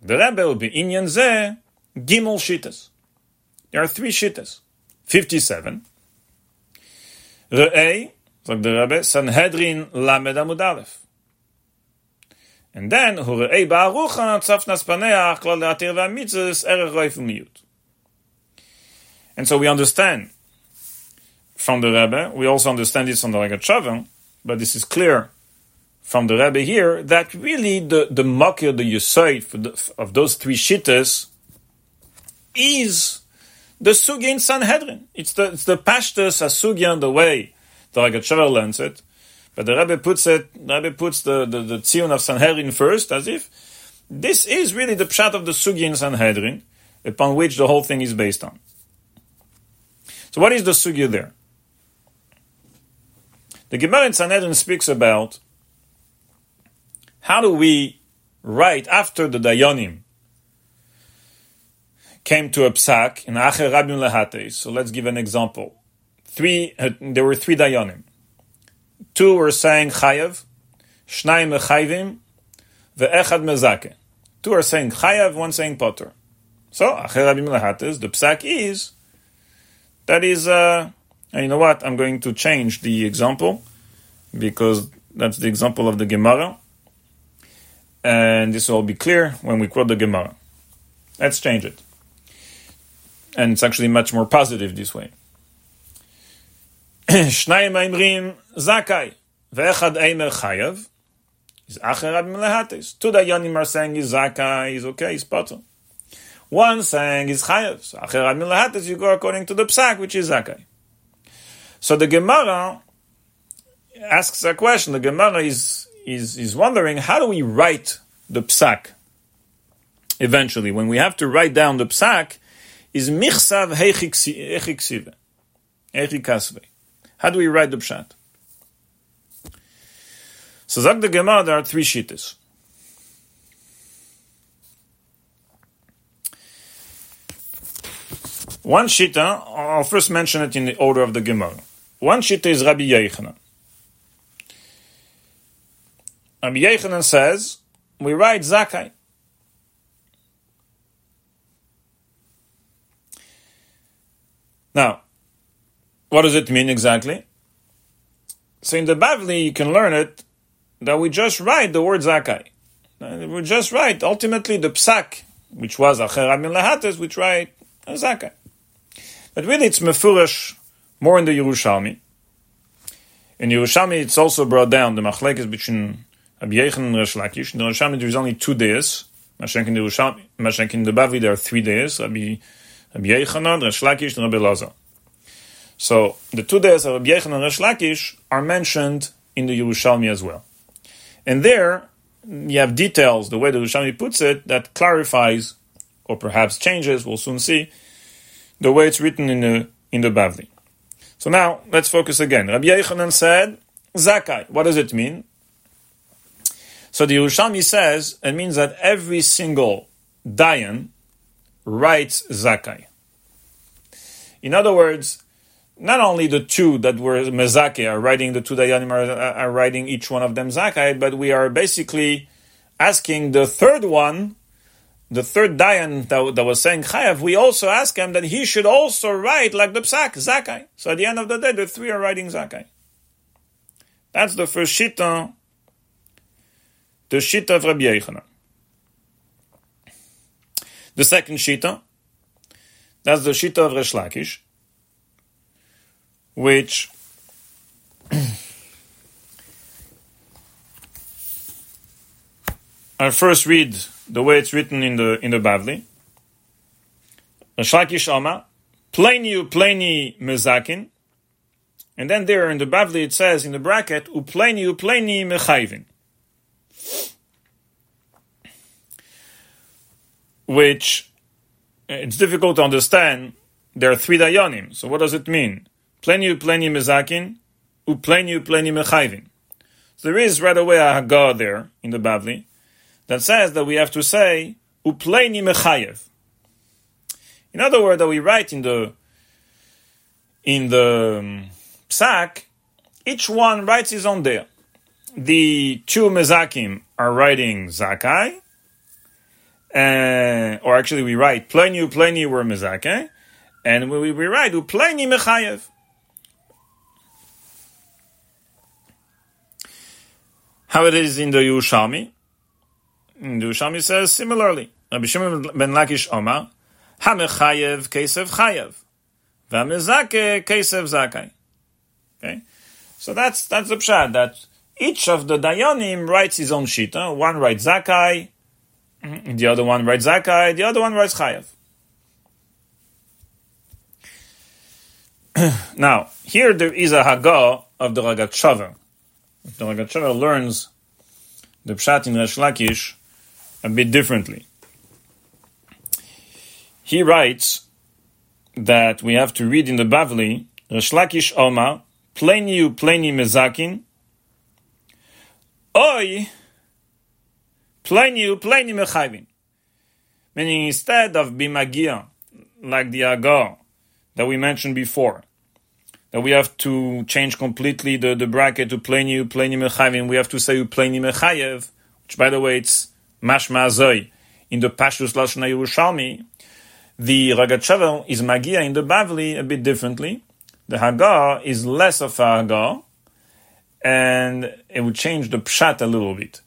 The Rebbe will be Inyan Zeh, Gimel Shitas. There are three shitas, 57. Re'ei, sagt the Rebbe, Sanhedrin Lamed Amud Aleph. And then, hu re'ei ba'arucha Tzafnas Paneach klal le'atir v'amitzes erech roif u'miyut. And so we understand from the Rebbe. We also understand this on the Lagat but this is clear from the Rebbe here that really the the makir, the yisoid of those three shittas is the sugya in Sanhedrin. It's the it's the pashtus asugya the way the Lagat learns it. But the Rebbe puts it, Rebbe puts the, the, the tzion of Sanhedrin first, as if this is really the pshat of the sugya in Sanhedrin, upon which the whole thing is based on. So what is the sugya there? The Gemara in Sanhedrin speaks about how do we write after the Dayanim came to a psak in Acher Rabin Lehate. So let's give an example. Three, uh, there were three Dayanim. Two were saying Chayav, Shnai Mechayvim, Ve'echad Mezake. Two are saying Chayav, one saying Potter. So Acher Rabin Lehate, the psak is that is. Uh, you know what? I'm going to change the example because that's the example of the Gemara. And this will be clear when we quote the Gemara. Let's change it. And it's actually much more positive this way. <clears throat> Shnayim Aimrim Zakai. Ve'echad Eimer Chayav. Is Acher Rabbi Melehates. Two Dayanim are saying is Zakai, is okay, is Potter. One saying is Chayav. So Rabbi Melehates, you go according to the Psak, which is Zakai. So the Gemara asks a question. The Gemara is, is, is wondering how do we write the psak eventually? When we have to write down the psak, is michsav hechiksive. Hechikasve. How do we write the pshat? So Zag the Gemara, there are three shittas. One shita, I'll first mention it in the order of the Gemara. One shita is Rabbi Yochanan. Rabbi Yochanan says, we write Zakai. Now, what does it mean exactly? So in the Bavli, you can learn it that we just write the word Zakai. We just write ultimately the psak, which was Acher Amin Lahates, which write Zakai. But really it's Mefurish more in the Yerushalmi. In Yerushalmi, it's also brought down the machlekes between Rabbi Yechon and Resh Lakish. In the Yerushalmi, there is only two days. Mashenk in the the Bavli, there are three days. Rabbi Yechanan, Resh Lakish, and Rabbi Lazar. So the two days of Rabbi Yechon and Resh Lakish are mentioned in the Yerushalmi as well. And there, you have details, the way the Yerushalmi puts it, that clarifies, or perhaps changes, we'll soon see, the way it's written in the, in the Bavli. So now let's focus again. Rabbi Yechanan said, Zakai. What does it mean? So the Yerushalmi says it means that every single Dayan writes Zakai. In other words, not only the two that were Mezake are writing, the two Dayanim are, uh, uh, are writing each one of them Zakai, but we are basically asking the third one the third Dayan that, that, was saying Chayav, we also ask him that he should also write like the Psak, Zakai. So at the end of the day, the three are writing Zakai. That's the first Shita, the Shita of Rabbi Yechanan. The second Shita, that's the Shita of Resh Lakish, which <clears throat> I first read the way it's written in the in the Bavli. Shlakish Alma, Pleni UPleni Mezakin. And then there in the Bavli it says in the bracket, UPleni UPleni Mechayvin. Which it's difficult to understand. There are three dayanim. So what does it mean? Pleniu pleni mezakin, upleniu pleni mechayvin. There is right away a Haggah there in the Bavli that says that we have to say upleni mechayev. In other words, that we write in the in the um, psak, each one writes his own there. The two mezakim are writing zakai, uh, or actually we write pleni pleni were mezake, and we, we write upleni mechayev. How it is in the Yerushalmi? The Yerushalmi says similarly. Rabbi Shimon ben Lakish Omar, Hamechayev Kesev Chayev, V'amezake Kesev Zakai. Okay, so that's that's the pshat that each of the dayanim writes his own shita. One writes Zakai, mm, the other one writes Zakai, the other one writes Chayev. <clears throat> now, here there is a Haggah of the Ragat the Rogatchover learns the Pshat in Resh Lakish a bit differently. He writes that we have to read in the Bavli, Resh Lakish Oma, Pleni Pleni Mezakin, Oi, Pleni Pleni Mechayvin. Meaning instead of Bimagia, like the Agar that we mentioned before, that we have to change completely the, the bracket to pleni pleni mechayim. We have to say pleni mechayev, which by the way it's mashma zoy in the Pashtus Lashon Yerushalmi. The Ragat is magia in the Bavli a bit differently. The Haggah is less of a Haggah, and it would change the pshat a little bit.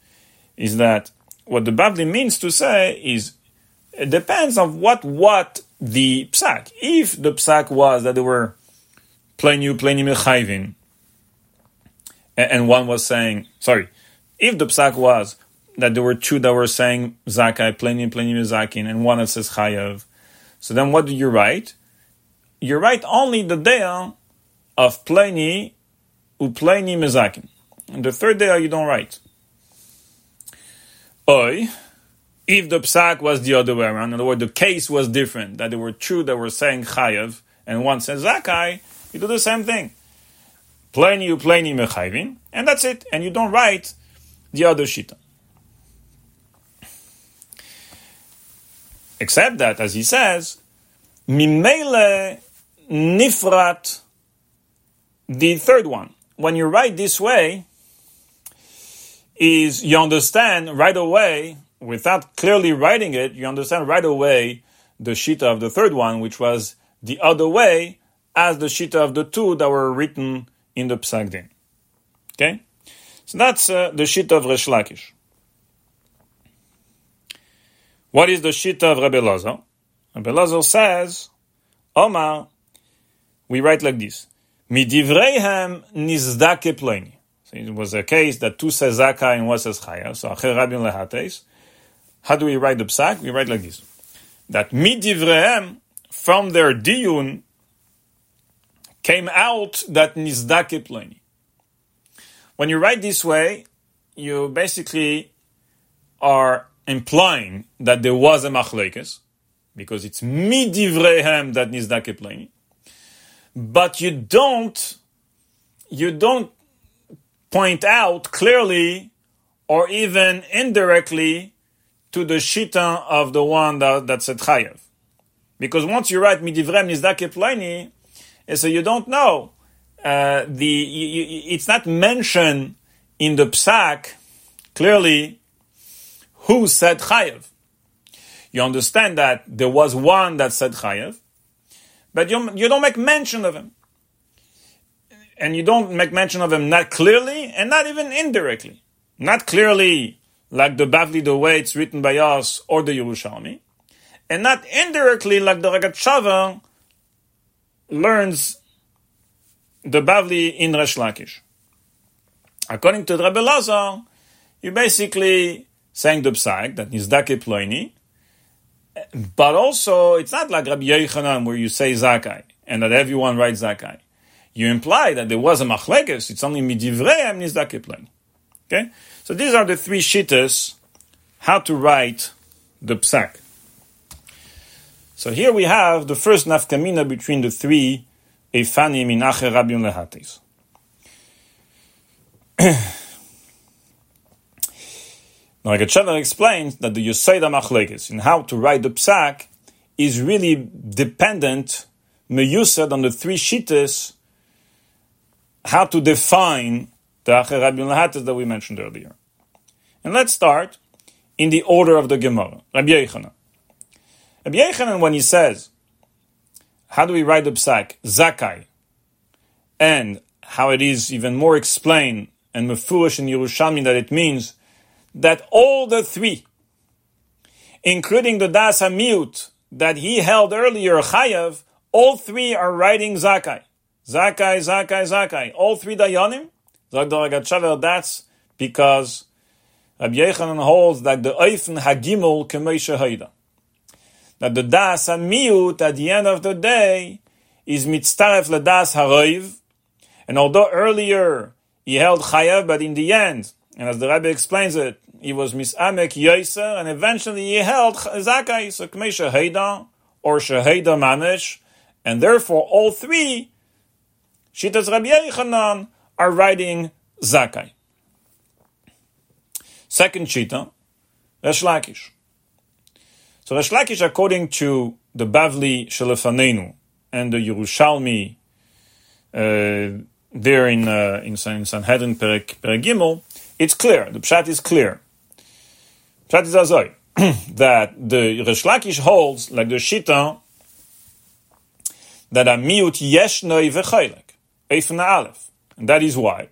Is that what the Bavli means to say is it depends on what what the psak. If the psak was that there were plenu pleni mechayvin. And one was saying, sorry, if the psak was that there were two that were saying zakai, pleni pleni mezakin, and one that says chayav, so then what do you write? You write only the day of pleni upleni mezakin. And the third day you don't write. Oi, if the psak was the other way around, in other words, the case was different, that there were two that were saying chayav, and one says zakai, you do the same thing. Pleni you pleni mechayvin, and that's it. And you don't write the other shita. Except that, as he says, mimele nifrat, the third one. When you write this way, is you understand right away, without clearly writing it, you understand right away the shita of the third one, which was the other way as the shita of the two that were written in the Psak. Okay? So that's uh, the shita of Resh Lakish. What is the shita of Rabbi Lazar? Rabbi Lazar says, Omar, we write like this, Midivreihem nizdake pleni. So it was a case that two says Zaka and one says Chaya. So Acher Rabin lehates. How do we write the psak? We write like this. That midivreihem, from their diyun, came out that nizdake pleni. When you write this way, you basically are implying that there was a machlekes, because it's midivrehem that nizdake pleni. But you don't, you don't point out clearly or even indirectly to the shita of the one that, that said chayev. Because once you write midivrehem nizdake pleni, and so you don't know. Uh, the you, you, it's not mentioned in the psak clearly who said chayev. You understand that there was one that said chayev, but you, you don't make mention of him. And you don't make mention of him not clearly and not even indirectly. Not clearly like the Bavli, the way it's written by us, or the Yerushalmi, and not indirectly like the Ragat learns the Bavli in Resh Lakish. According to Rebbe Lazar, you basically saying the psak that Nizdake Ploini, but also it's not like Rabbi Yochanan where you say Zakai and that everyone writes Zakai. You imply that there was a machlekes, it's only midivreim Nizdake Ploini. Okay? So these are the three shittas how to write the psak. So here we have the first nafkamina between the three Eifanim in Acher Rabbi Lehatis. <clears throat> Now, Agachavar explains that the Yoseda Machlekes in how to write the psak is really dependent, meyusad, on the three shittas, how to define the Acher Rabbi Lehatis that we mentioned earlier. And let's start in the order of the Gemara. Rabbi Yechanan. Rabbi Yechanan, when he says, how do we write the psak? Zakai. And how it is even more explained and mefurish in Yerushalmi that it means that all the three, including the Das Hamiut that he held earlier, Chayav, all three are writing Zakai. Zakai, Zakai, Zakai. All three Dayanim. That's because Rabbi Yechanan holds that the Eifen Hagimel Kemesha Haida. That the Das Hamiut at the end of the day is mitzaref ledas haroiv, and although earlier he held chayav, but in the end, and as the Rabbi explains it, he was misamek yoiser, and eventually he held zakai, so kmei shaheda, or shaheda mamish, and therefore all three, Shitas Rabbi Yechanan, are writing zakai. Second shita, Resh Lakish. So Resh Lakish, according to the Bavli Shelefanenu and the Yerushalmi uh, there in uh, in, in Sanhedrin Perek, Gimel, it's clear. The pshat is clear. Pshat is azoi <clears throat> that the Resh Lakish holds like the Shita that a miut yeshnoi v'chaylek eifna aleph, and that is why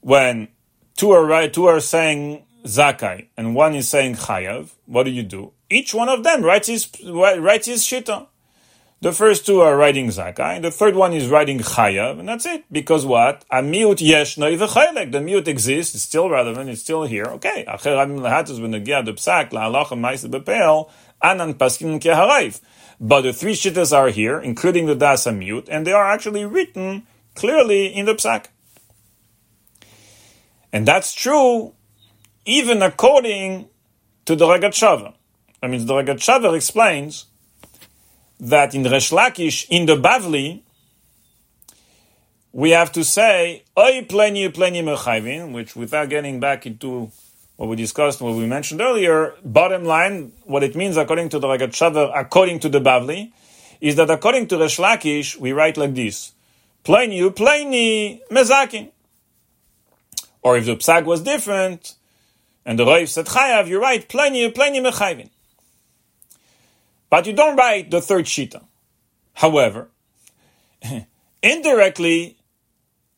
when two are right, two are saying zakai and one is saying chayav, what do you do? Each one of them writes his writes his Shita. The first two are writing Zakai, and the third one is writing Chayav, and that's it. Because what? A miut yesh The miut exists, it's still relevant, it's still here. Okay. Anan paskin. But the three shittas are here, including the das miut, and they are actually written clearly in the psak. And that's true even according to the Ragat I mean, the Ragat explains that in Resh Lakish, in the Bavli, we have to say, Oy pleni pleni mechayvin, which without getting back into what we discussed, what we mentioned earlier, bottom line, what it means according to the Rogatchover, according to the Bavli, is that according to Resh Lakish, we write like this, pleni pleni mezakin. Or if the psak was different, and the Rav said chayav, you write pleni pleni mechayvin. But you don't write the third shita. However, <laughs> indirectly,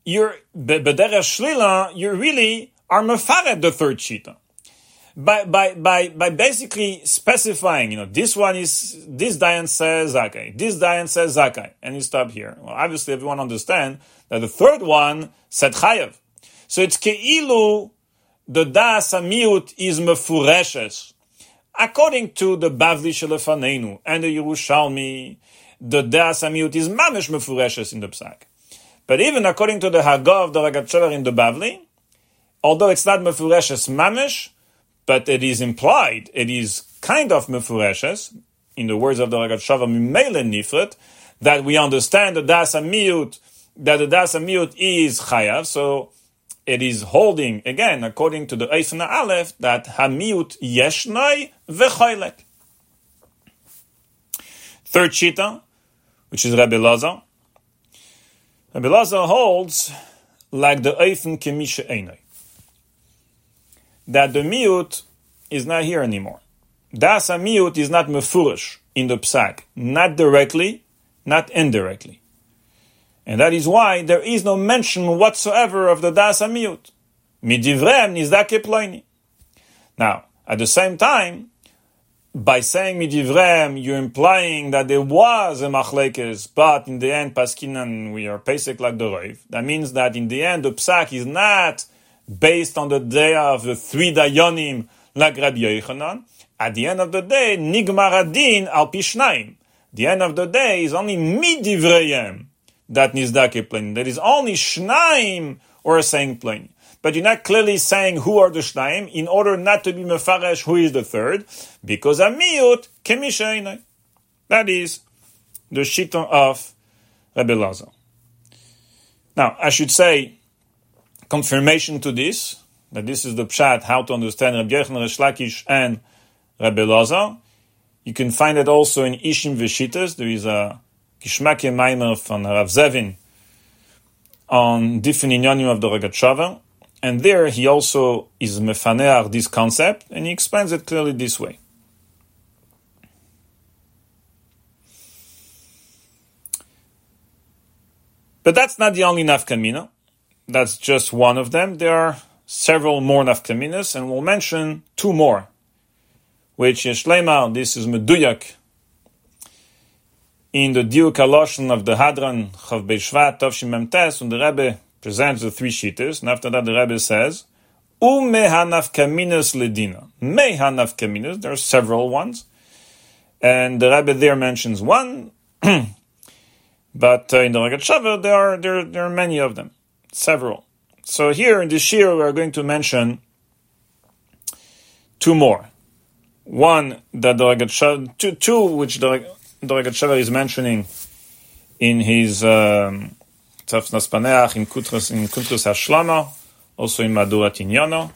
you're shlila, you really are mefared the third shita. By, by, by, by basically specifying, you know, this one is, this Dayan says Zakai, this Dayan says Zakai, and you stop here. Well, obviously everyone understand that the third one said Chayav. So it's Keilu, the Das Amiut is Mefureshes. According to the Bavli Shelefanenu and the Yerushalmi, the Das Amiut is mamish mefureshes in the Psak. But even according to the Hagah of the Ragat in the Bavli, although it's not mefureshes mamish, but it is implied, it is kind of mefureshes, in the words of the Ragat Shara, Mimele Nifret, that we understand the Das Amiut, that the Das Amiut is Chayav, so it is holding, again, according to the Eifna Aleph, that Hamiut Yeshnai V'choylek. Third Shita, which is Rabbi Lazar. Rabbi Lazar holds like the Eifn Kemisha Einai. That the miut is not here anymore. Das miut is not mefurish in the psak, not directly, not indirectly. And that is why there is no mention whatsoever of the Das Amiut. Midivrem. Now, at the same time, by saying midivrem, you're implying that there was a machlekes, but in the end, paskinan, we are pesek like the roiv. That means that in the end, the psak is not based on the day of the three dayonim like Rabbi Yochanan. At the end of the day, nigmar adin al pishnaim. The end of the day is only midivreyem that nizdake plain. There is only shnaim or a saying plain. But you're not clearly saying who are the shnaim in order not to be mefaresh who is the third, because a miut kemishainai. That is the Shita of Rabbi Lazar. Now, I should say, confirmation to this, that this is the pshat, how to understand Rabbi Yechon, Resh Lakish, and Rabbi Lazar. You can find it also in Ishim Veshitas. There is a Maimer from Rav Zevin on different inyanim of the Rogatchover. And there he also is mefaneach this concept, and he explains it clearly this way. But that's not the only nafkamina. That's just one of them. There are several more nafkaminas, and we'll mention two more. Which is Yeshlema, this is Meduyak, in the Diuk Aloshan of the Hadran Chav Beishvat Tovshim Memtes, when the Rebbe presents the three shitas, and after that the Rebbe says, Umehanaf Kaminus ledina. Mehanaf Kaminus, there are several ones. And the Rebbe there mentions one, <clears throat> but uh, in the Rogatchover there are there, there are many of them, several. So here in this shir we are going to mention two more. One that the Rogatchover, two, two which the the Rogatchover is mentioning in his um, Paneach in Kutras in Kutras Hashlama, also in Madurat Inyano,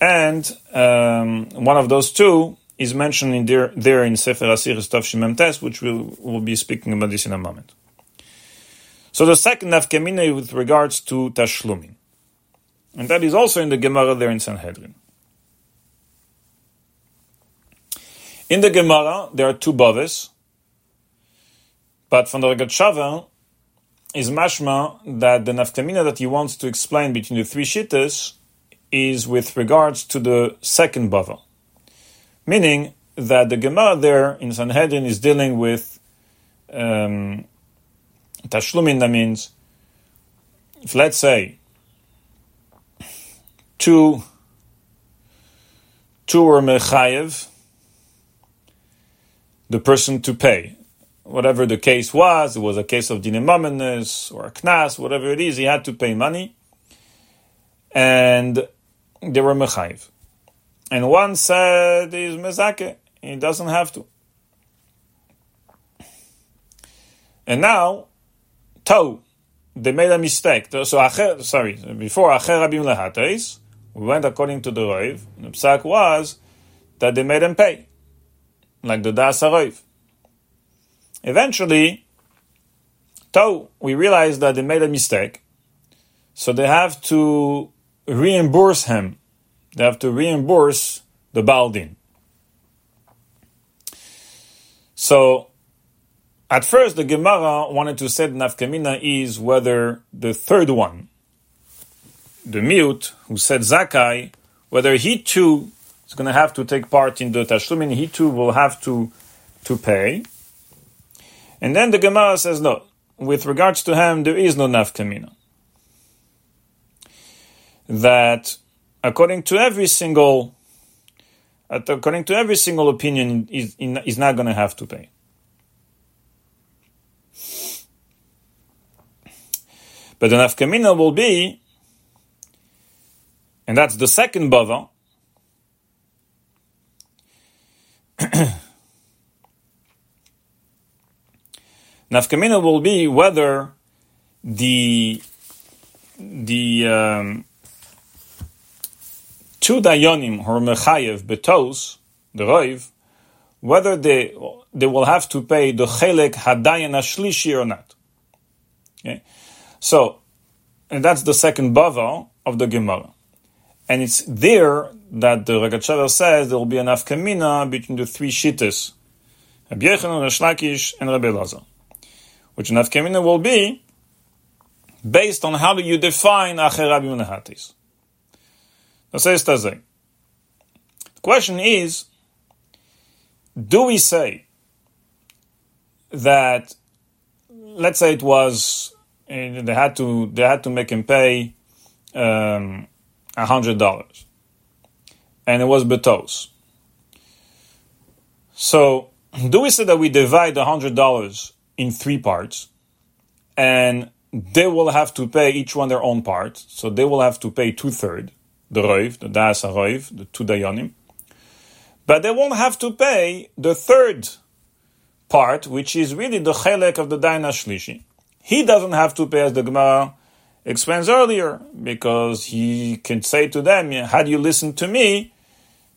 and um, one of those two is mentioned in there, there in Sefer Asiris Tov Shimem Tes, which we'll, we'll be speaking about this in a moment. So the second nafkamina with regards to Tashlumin. And that is also in the Gemara there in Sanhedrin. In the Gemara, there are two baves, but from the Rogatchover is mashma that the nafkamina that he wants to explain between the three shittas is with regards to the second bava. Meaning that the Gemara there in Sanhedrin is dealing with um, tashlumin, that means, if let's say, two, two were mechayev, the person to pay whatever the case was, it was a case of dinimamenes or a knas, whatever it is, he had to pay money. And they were mechayiv. And one said he's mezake, he doesn't have to. And now, tau, they made a mistake. So, sorry, before acher rabim lehateis, we went according to the roiv. The psak was that they made them pay, like the das roiv. Eventually, though we realize that they made a mistake, so they have to reimburse him. They have to reimburse the Baldin. So, at first, the Gemara wanted to say nafkamina is whether the third one, the mute who said Zakai, whether he too is going to have to take part in the tashlumin, he too will have to to pay. And then the Gemara says, no, with regards to him, there is no nafkamina. That according to every single, according to every single opinion, is not going to have to pay. But the nafkamina will be, and that's the second bava. <clears throat> Nafkamina will be whether the the um, two dayonim or mechayev betos the roiv, whether they they will have to pay the chelek hadayan ashlishi or not. Okay, so and that's the second bava of the Gemara, and it's there that the Rogatchover says there will be an afkamina between the three shittas, Rabbi Resh Lakish, and Rabbi Lazar which nafkemina will be based on how do you define acher Rabbi Menahatis. The question is, do we say that, let's say it was, eh, they had to, they had to make him pay um, a hundred dollars, and it was betos. So, do we say that we divide the hundred dollars in three parts, and they will have to pay each one their own part. So they will have to pay two thirds, the roiv, the das roiv, the two dayanim, but they won't have to pay the third part, which is really the chelek of the dayan shlishi. He doesn't have to pay as the Gemara explains earlier, because he can say to them, had you listened to me,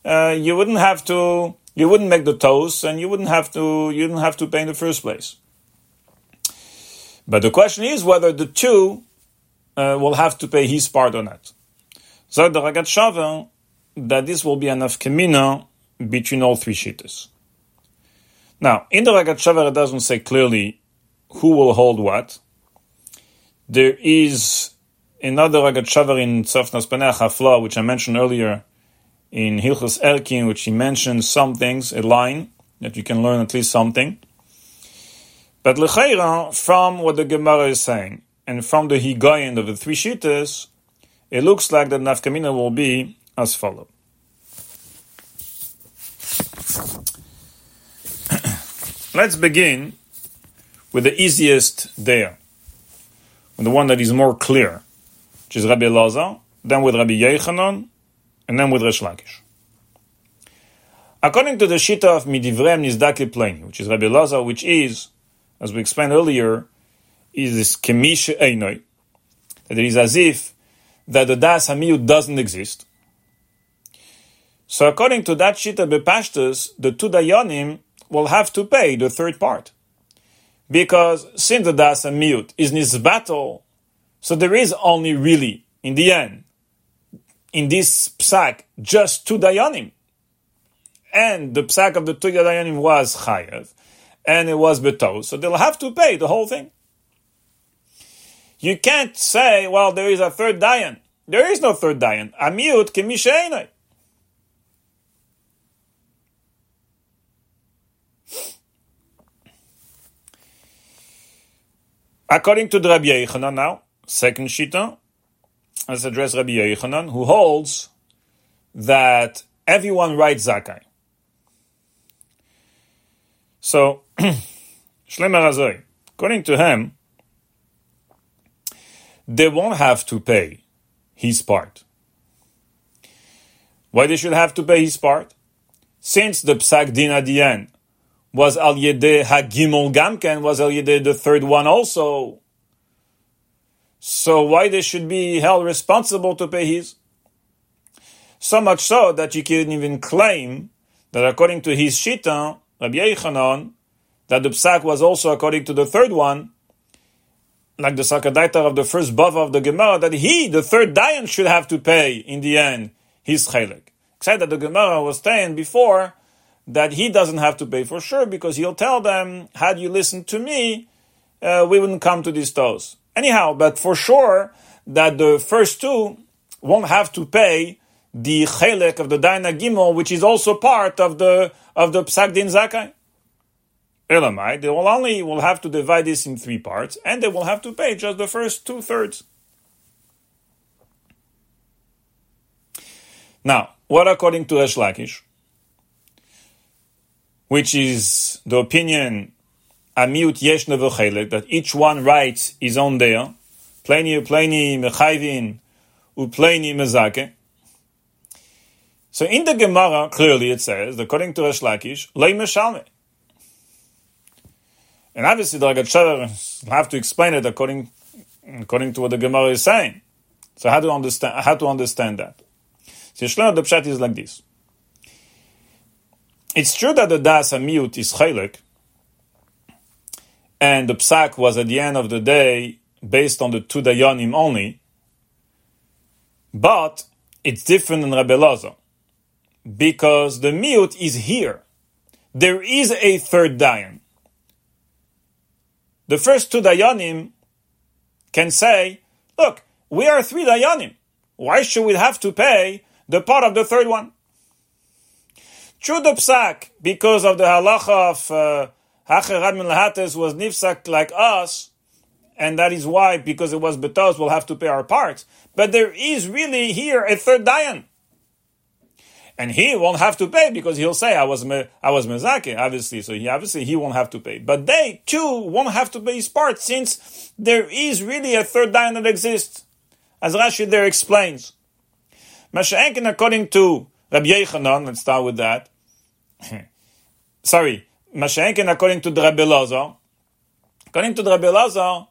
uh, you wouldn't have to, you wouldn't make the toast, and you wouldn't have to, you didn't have to pay in the first place. But the question is whether the two uh, will have to pay his part or not. So the Rogatchover that this will be enough kemina between all three shittas. Now, in the Rogatchover, it doesn't say clearly who will hold what. There is another Rogatchover in Tzafnas Paneach Hafla, which I mentioned earlier in Hilchus Erkin, which he mentions some things, a line that you can learn at least something. But Lechaira, from what the Gemara is saying, and from the Higayin of the three Shittas, it looks like the Nafkamina will be as follows. <clears throat> Let's begin with the easiest there, with the one that is more clear, which is Rabbi Elazar, then with Rabbi Yechanan, and then with Resh Lakish. According to the Shita of Midivrem Nizdake Pleni, which is Rabbi Elazar, which is, as we explained earlier, is this Kemish eh, Einoi, that it is as if that the Das Hamiyut doesn't exist. So according to that Shita Bepashtus, the two Dayanim will have to pay the third part. Because since the Das Hamiyut is Nizbatal, so there is only really, in the end, in this psak, just two Dayanim. And the psak of the two Dayanim was Chayev, and it was Betos, so they'll have to pay the whole thing. You can't say, well, there is a third dayan. There is no third dayan. Amiut kimisheinai. According to the Rabbi Yechanan now, second shita, let's address Rabbi Yechanan, who holds that everyone writes zakai. So, According to him, they won't have to pay his part. Why they should have to pay his part? Since the psak din at the end was al yedeh hagimol gamken, was al yedeh the third one also. So why they should be held responsible to pay his? So much so that you can even claim that according to his shita, Rabbi Yechanan, that the psak was also according to the third one, like the Sakadaita of the first Bava of the Gemara, that he, the third Dayan, should have to pay in the end his chalik. Except that the Gemara was saying before that he doesn't have to pay for sure because he'll tell them, had you listened to me, uh, we wouldn't come to these toes. Anyhow, but for sure that the first two won't have to pay the chalik of the Daina Gimel, which is also part of the of the Psak Din Zakai. Elamai, they will only will have to divide this in three parts, and they will have to pay just the first two thirds. Now, what according to Resh Lakish, which is the opinion Amiut Yesh that each one writes his own there, Pleni Pleni Mechayvin Upleni Mezake. So in the Gemara, clearly it says, according to Resh Lakish, Lei. And obviously, the Ragat have to explain it according according to what the Gemara is saying. So how to understand how to understand that? So Shlomo the Pshat is like this. It's true that the Das Hamiyut is Chaylik, and the Psak was at the end of the day based on the two Dayanim only, but it's different in Rabbi Lazar because the Miut is here. There is a third Dayan. The first two Dayanim can say, look, we are three Dayanim. Why should we have to pay the part of the third one? True the psak, because of the halacha of Hacher uh, was nifsak like us, and that is why, because it was betos, we'll have to pay our part. But there is really here a third dayan and he won't have to pay because he'll say I was I was mezake, obviously. So he obviously he won't have to pay, but they too won't have to pay his part since there is really a third dayan that exists, as Rashi there explains. Masha'enkin, according to Rabbi Yechanan, let's start with that. <laughs> Sorry, Mashenkin, according to the Rebbe Lazar, according to the Rebbe Lazar,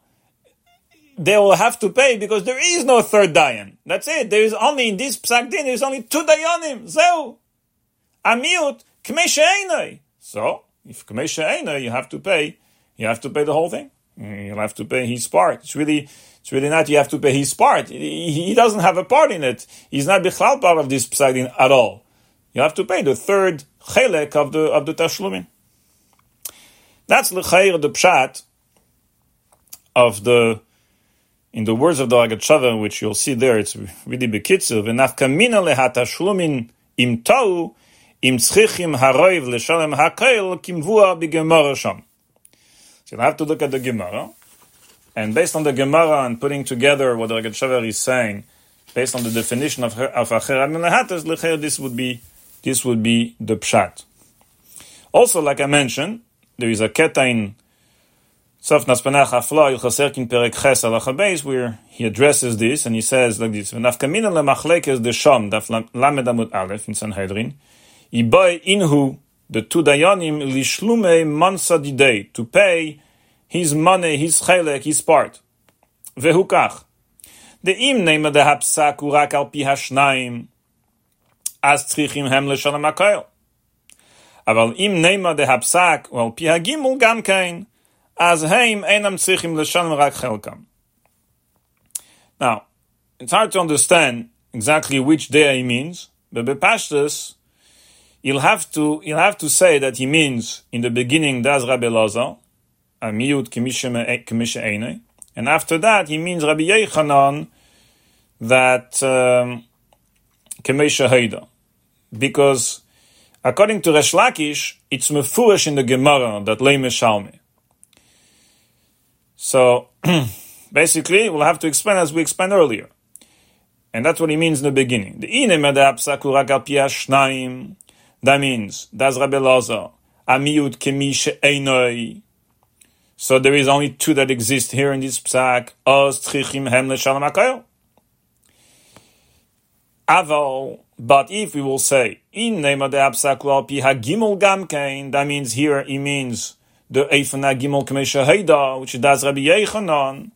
they will have to pay because there is no third dayan. That's it. There is only in this psak din. There is only two dayanim. Zeu, amiut So if kmei you have to pay. You have to pay the whole thing. You'll have to pay his part. It's really, it's really not. You have to pay his part. He, he doesn't have a part in it. He's not bichlal part of this psak din at all. You have to pay the third chelek of the of the tashlumin. That's l'chayr the pshat of the in the words of the Rogatchover, which you'll see there, it's really bekitzer, v'nafkamina lehatashlumin im tau, im tzchichim haroiv l'shalem hakel, kimvua b'gemara sham. So you'll have to look at the Gemara, and based on the Gemara and putting together what the Rogatchover is saying, based on the definition of of acher lehatas, lecher, this would be this would be the pshat. Also, like I mentioned, there is a keta in Sof Naspanach Afla Ilchaserkin Perek Ches where he addresses this and he says like this: "V'nafkamina lemachlekes the sham daf lamed aleph in Sanhedrin, iboy inhu the two dayanim lishlume mansa didei to pay his money, his chelek, his part. Vehukach the im nema the hapsak urak al pi hashnaim as tzrichim hem leshalom akoyel. Aval im hapsak well pi hagimul gam kain as heim enam tzrichim leshalom rak. Now, it's hard to understand exactly which day he means, but Bepashtus, you'll have to you'll have to say that he means in the beginning das Rabbi Lazar, amiyut kemisha and after that he means Rabbi Yechanan that um, kemisha because according to Resh Lakish, it's mefurish in the Gemara that lei meshalme. So <clears throat> basically, we'll have to explain as we explained earlier. And that's what he means in the beginning. The That means, das Rabbi Lazar, amiut kemi einoi. So there is only two that exist here in this psak. Oz tchichim hem leshalom. Aval, but if we will say in nema de apsakul pi hagimul gamkein, that means here he means the Eifen Gimel Kamesha Heida, which does Rabbi Yechanan,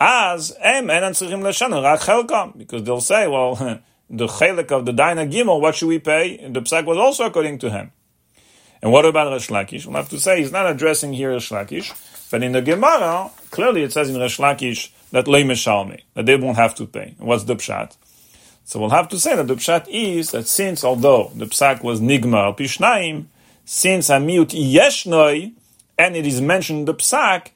as em enan tzrichim l'shanu rak chelkam, because they'll say, well, <laughs> the chelik of the Daina Gimel, what should we pay? The psak was also according to him. And what about Resh Lakish? We'll have to say he's not addressing here Resh Lakish, but in the Gemara, clearly it says in Resh Lakish that lei meshalme, that they won't have to pay. And what's the pshat? So we'll have to say that the pshat is that since although the psak was nigma pishnaim, since amiut yeshnoi, and it is mentioned in the psak,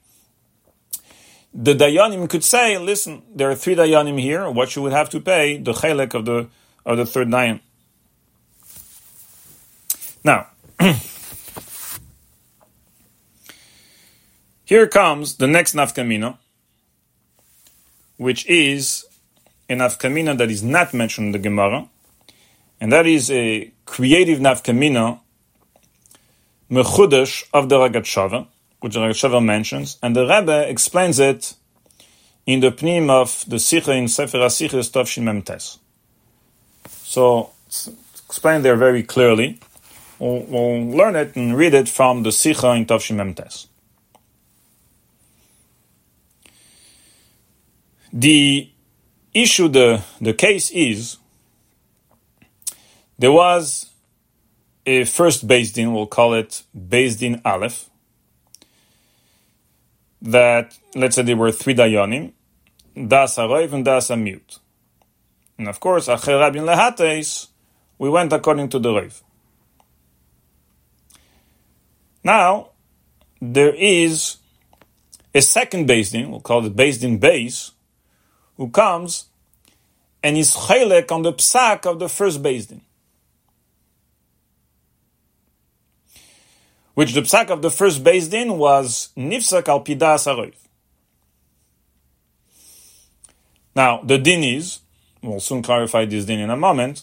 the dayanim could say, "Listen, there are three dayanim here. What you would have to pay the chelek of the of the third dayan." Now, <clears throat> here comes the next nafkamina, which is a nafkamina that is not mentioned in the Gemara, and that is a creative nafkamina mechudesh of the Rogatchover, which the Ragat mentions, and the Rebbe explains it in the pnim of the Sikha in Sefer HaSichas Tov Memtes. So, it's explained there very clearly. We'll, we'll, learn it and read it from the Sikha in Tov Memtes. The issue, the, the case is, there was a first Beis Din, we'll call it Beis Din Aleph, that, let's say there were three Dayanim, Das HaRoiv and Das HaMiut. And of course, Acher Rabin Lehates, we went according to the Roiv. Now, there is a second Beis Din, we'll call it Beis Din Base, who comes and is chelek on the psak of the first Beis Din. Which the psak of the first Beis Din was nifsak al pidas aroiv. Now, the din is, we'll soon clarify this din in a moment,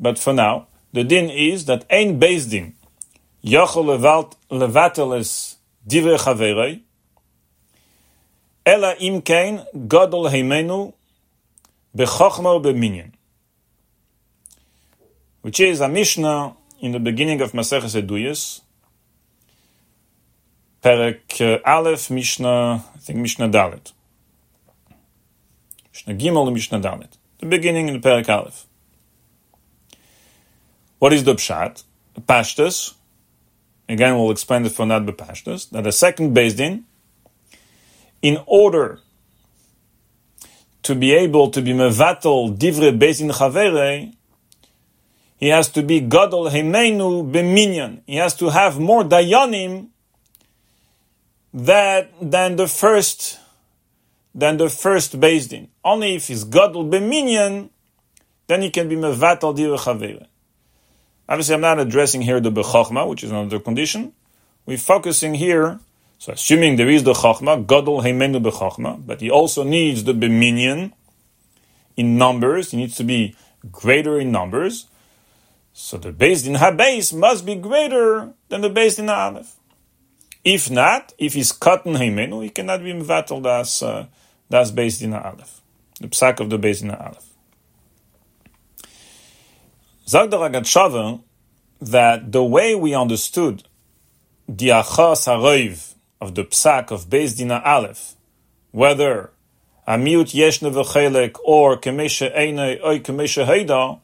but for now, the din is that ein Beis Din yochel levatel es divrei chaverei, ela im kein godol heimenu bechochma beminyan. Which is a Mishnah in the beginning of Maseches Eduyas, Perek uh, Aleph, Mishnah, I think Mishnah Dalet. Mishnah Gimel Mishnah Dalet. The beginning in the Perek Aleph. What is the Pshat? Pashtus. Again, we'll explain it for not the Pashtus. That the second based in, in order to be able to be mevatel divre bezin chavere, he has to be gadol heimenu b'minyan. He has to have more dayanim that than the first than the first based. Only if he's gadol b'minyan, then he can be mevatel divre chavere. Obviously, I'm not addressing here the bechachma, which is another condition. We're focusing here, so assuming there is the chachma, gadol heimenu bechachma, but he also needs the b'minyan in numbers. He needs to be greater in numbers. So the base in habase must be greater than the base in aleph. If not, if he's cut in heimenu, he cannot be mevatel das uh, das based in aleph, the psak of the base in aleph. Zag the that the way we understood the achas haroiv of the psak of Beis Dina Aleph, whether amiut yeshne v'chelek or kemeshe eine oy kemeshe heida,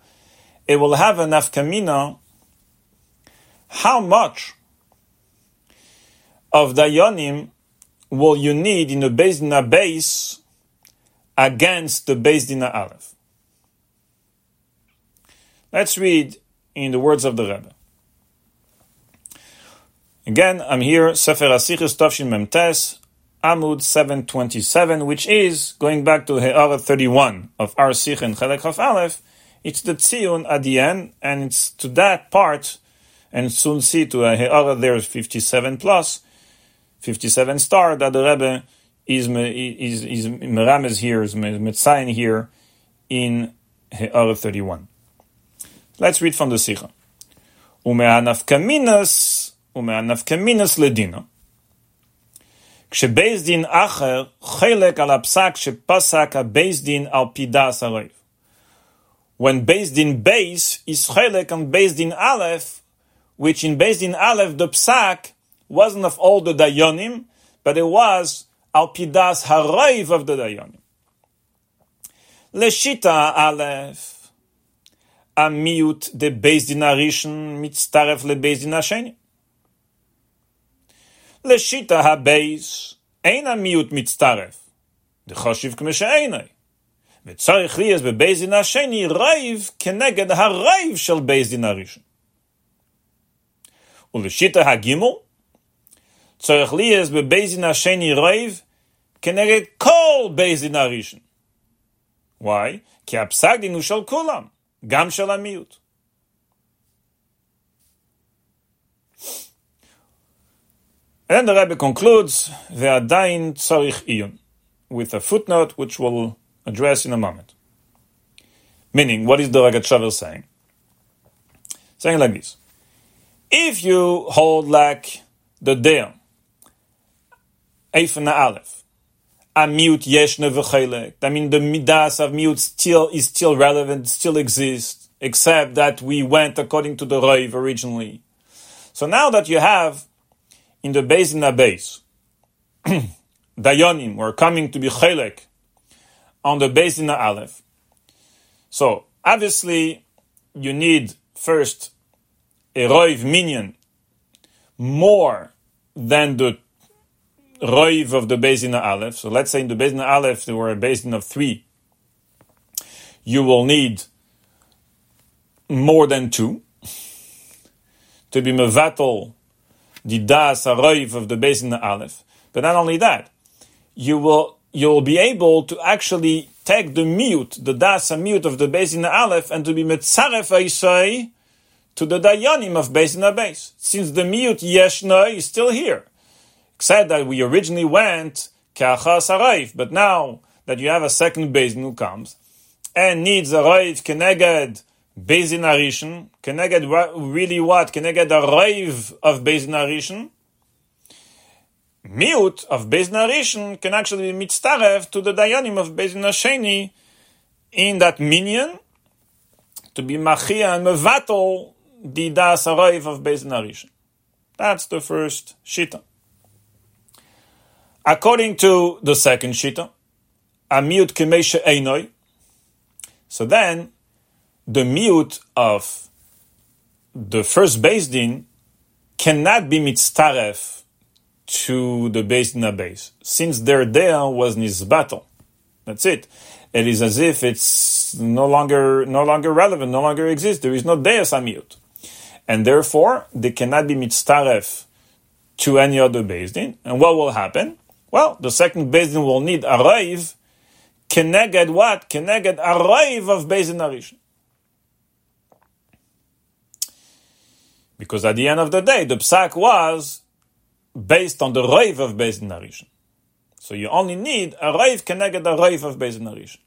it will have a nafkamina how much of dayanim will you need in the Beis Dina base against the Beis Dina Aleph. Let's read in the words of the Rebbe. Again, I'm here, Sefer Asichus Tavshin Memtes, Amud 727, which is, going back to He'ara 31 of Ar Sich and Chelek Chaf Aleph, it's the Tzion at the end, and it's to that part, and soon see to a He'ara there is 57 plus, 57 star, that the Rebbe is, is, is, is here, is Metzayin here, in He'ara 31. Let's read from the Sikha. ומהנפקמינס, ומהנפקמינס לדינו. כשבייס דין אחר חלק על הפסק שפסק הבייס דין על פידס הרב. when based in base is chelek and based in aleph, which in based in aleph the psak wasn't of all the dayonim, but it was Alpidas harayv of the dayonim. Leshita aleph, a miut de based in arishin mitztaref le based in asheni. Leshita ha base, ein a miut mitztaref, de choshiv k'meshe'enai. וצריך להיות בבייס דין השני רייב כנגד הרייב של בייס דין הראשון. ולשיטה הגימל, צריך להיות בבייס דין השני רייב כנגד כל בייס דין הראשון. וואי? כי הפסק דין הוא של כולם. גם של המיעוט. And the Rebbe concludes, ועדיין צריך עיון, with a footnote which we'll address in a moment. Meaning, what is the Ragat Rogatchover saying? Saying like this. If you hold like the Deon, Eifena Aleph, a mute yeshne v'chelek. I mean, the midas of mute still is still relevant, still exists, except that we went according to the Raiv originally. So now that you have in the base in the base, <clears throat> Dayanim were coming to be chelek on the base in the Aleph. So obviously you need first a Roiv minion more than the roiv of the Bezin Aleph. So let's say in the Bezin Aleph there were a Bezin of three. You will need more than two to be mevatel the das of the Bezin Aleph. But not only that, you will you will be able to actually take the mute, the das mute of the Bezin Aleph, and to be metzaref Aisai to the dayanim of Bezin base, since the mute yeshna is still here said that we originally went ka'achas harayif, but now that you have a second bezin who comes and needs a rayif keneged bezin arishin, keneged really what? Keneged a rayif of bezin arishin. Miut of bezin arishin can actually be mitztarev to the dayanim of bezin asheni in that minion to be machia and mevatel the das of bezin arishin. That's the first shita. According to the second shita, amiut kemesha einoi. So then, the mute of the first Beis Din cannot be mitzaref to the base, since their there was nizbato. That's it. It is as if it's no longer no longer relevant, no longer exists. There is no deus amiut, and therefore they cannot be mitzaref to any other Beis Din. And what will happen? Well, the second Beis Din will need a raiv, keneged what? Keneged a raiv of Beis Din. Because at the end of the day, the psak was based on the raiv of Beis Din Arishon. So you only need a raiv keneged a raiv of Beis Din Arishon.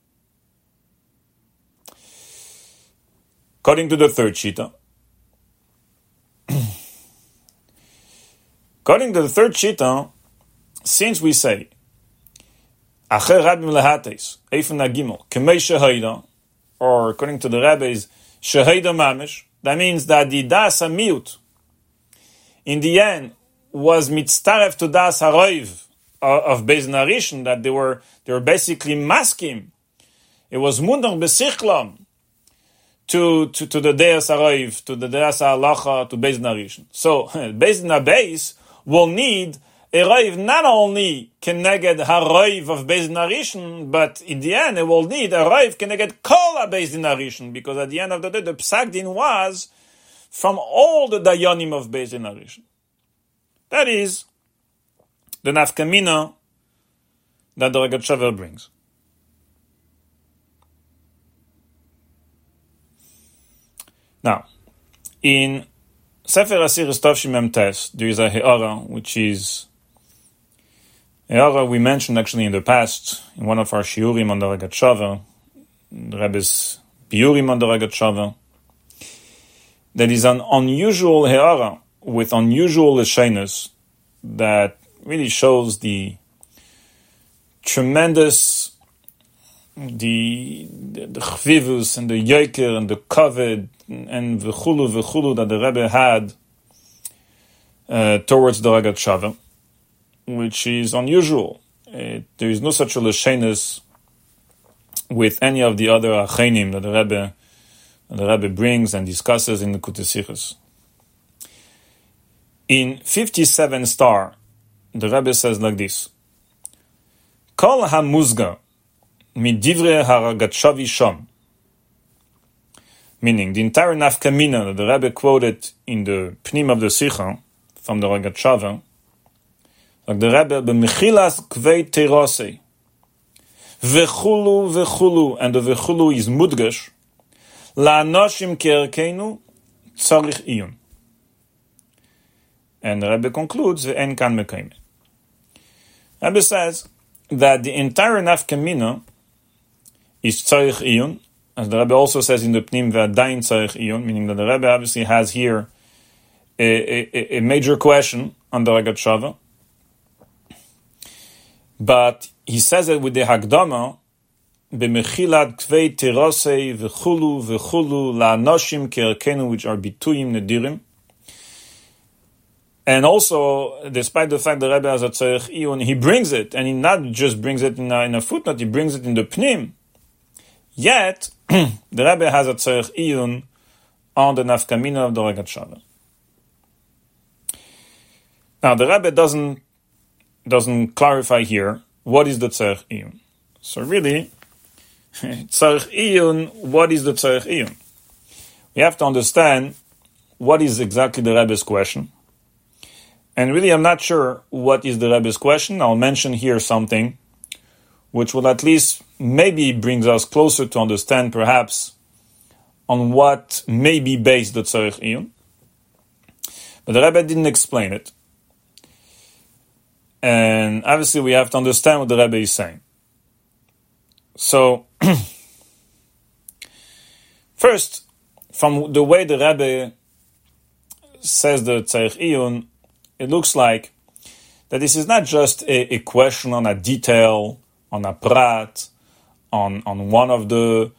According to the third shita, <coughs> according to the third shita, since we say Acher Rabbim Lehates, Eifen Nagimel, Kemei or according to the rabbis, Shehayda Mamish, that means that the Das Amiut, in the end, was mitzaref to Das Haroiv of Beis Narishan, that they were, they were basically masking. It was Mundach Besichlam to, to, to the Deas Haroiv, to the Deas Halacha, to Beis Narishan. So, <laughs> Beis Nabes will need a raiv not only can neged haraiv of Beis Narishan, but in the end it will need a raiv can neged kol Beis Narishan, because at the end of the day the psak din was from all the dayanim of Beis Narishan. That is the nafkamina that the Rogatchover brings. Now, in Sefer Asir Tavshim Tes, there is a he'ara which is Yara, we mentioned actually in the past, in one of our shiurim on the Rogatchover, the Rebbe's biurim on the Rogatchover, that is an unusual he'ara with unusual leshenus that really shows the tremendous the the, chvivus and the yoker and the kaved and the chulu v'chulu that the Rebbe had uh, towards the Ragat Rogatchover which is unusual. It, there is no such a lashenis with any of the other achenim that the Rebbe, the Rebbe brings and discusses in the Kutesichus. In 57 star, the Rebbe says like this: Kol hamuzga midivre haragatchavi sham. Meaning, the entire nafkamina that the Rebbe quoted in the Pnim of the Sikha from the Rogatchover like the Rebbe, b'mechilas kvei terosei. V'chulu v'chulu, and the v'chulu is mudgash. La'anoshim ke'erkeinu tzarich iyun. And the Rebbe concludes, v'en kan mekayme. Rebbe says that the entire nafkamina is tzarich iyun, as the Rebbe also says in the Pnim, v'adayin tzarich iyun, meaning that the Rebbe obviously has here a, a, a major question on the Rogatchover, but he says it with the Hagdama, b'mechilad kvei terosei v'chulu v'chulu la'anoshim ke'erkenu, which are bituyim nedirim. And also, despite the fact that Rebbe has a tzarech iyun, he brings it, and he not just brings it in a, in a footnote, he brings it in the pnim. Yet, <clears throat> the Rebbe has a tzarech iyun on the nafkamina of the Rogatchover. Now, the Rebbe doesn't doesn't clarify here what is the tzarech iyun. So really, <laughs> tzarech iyun, what is the tzarech iyun? We have to understand what is exactly the Rebbe's question. And really, I'm not sure what is the Rebbe's question. I'll mention here something which will at least maybe brings us closer to understand perhaps on what may be based the tzarech iyun. But the Rebbe didn't explain it. And obviously, we have to understand what the Rebbe is saying. So, <clears throat> first, from the way the Rebbe says the Tzarech Iyun, it looks like that this is not just a, a, question on a detail, on a prat, on, on one of the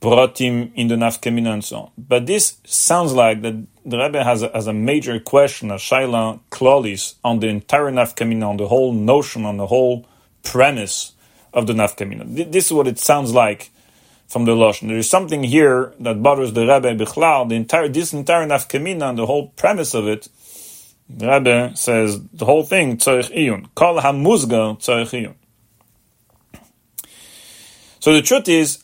pratim in the nafkamina and so on. But this sounds like that the Rebbe has a, has a major question, a shaila klolis, on the entire nafkamina, on the whole notion, on the whole premise of the nafkamina. This is what it sounds like from the Lashon. There is something here that bothers the Rebbe Bichlal, the entire, this entire nafkamina and the whole premise of it. The Rebbe says the whole thing, tzarech iyun. Kol hamuzga tzarech iyun. So the truth is,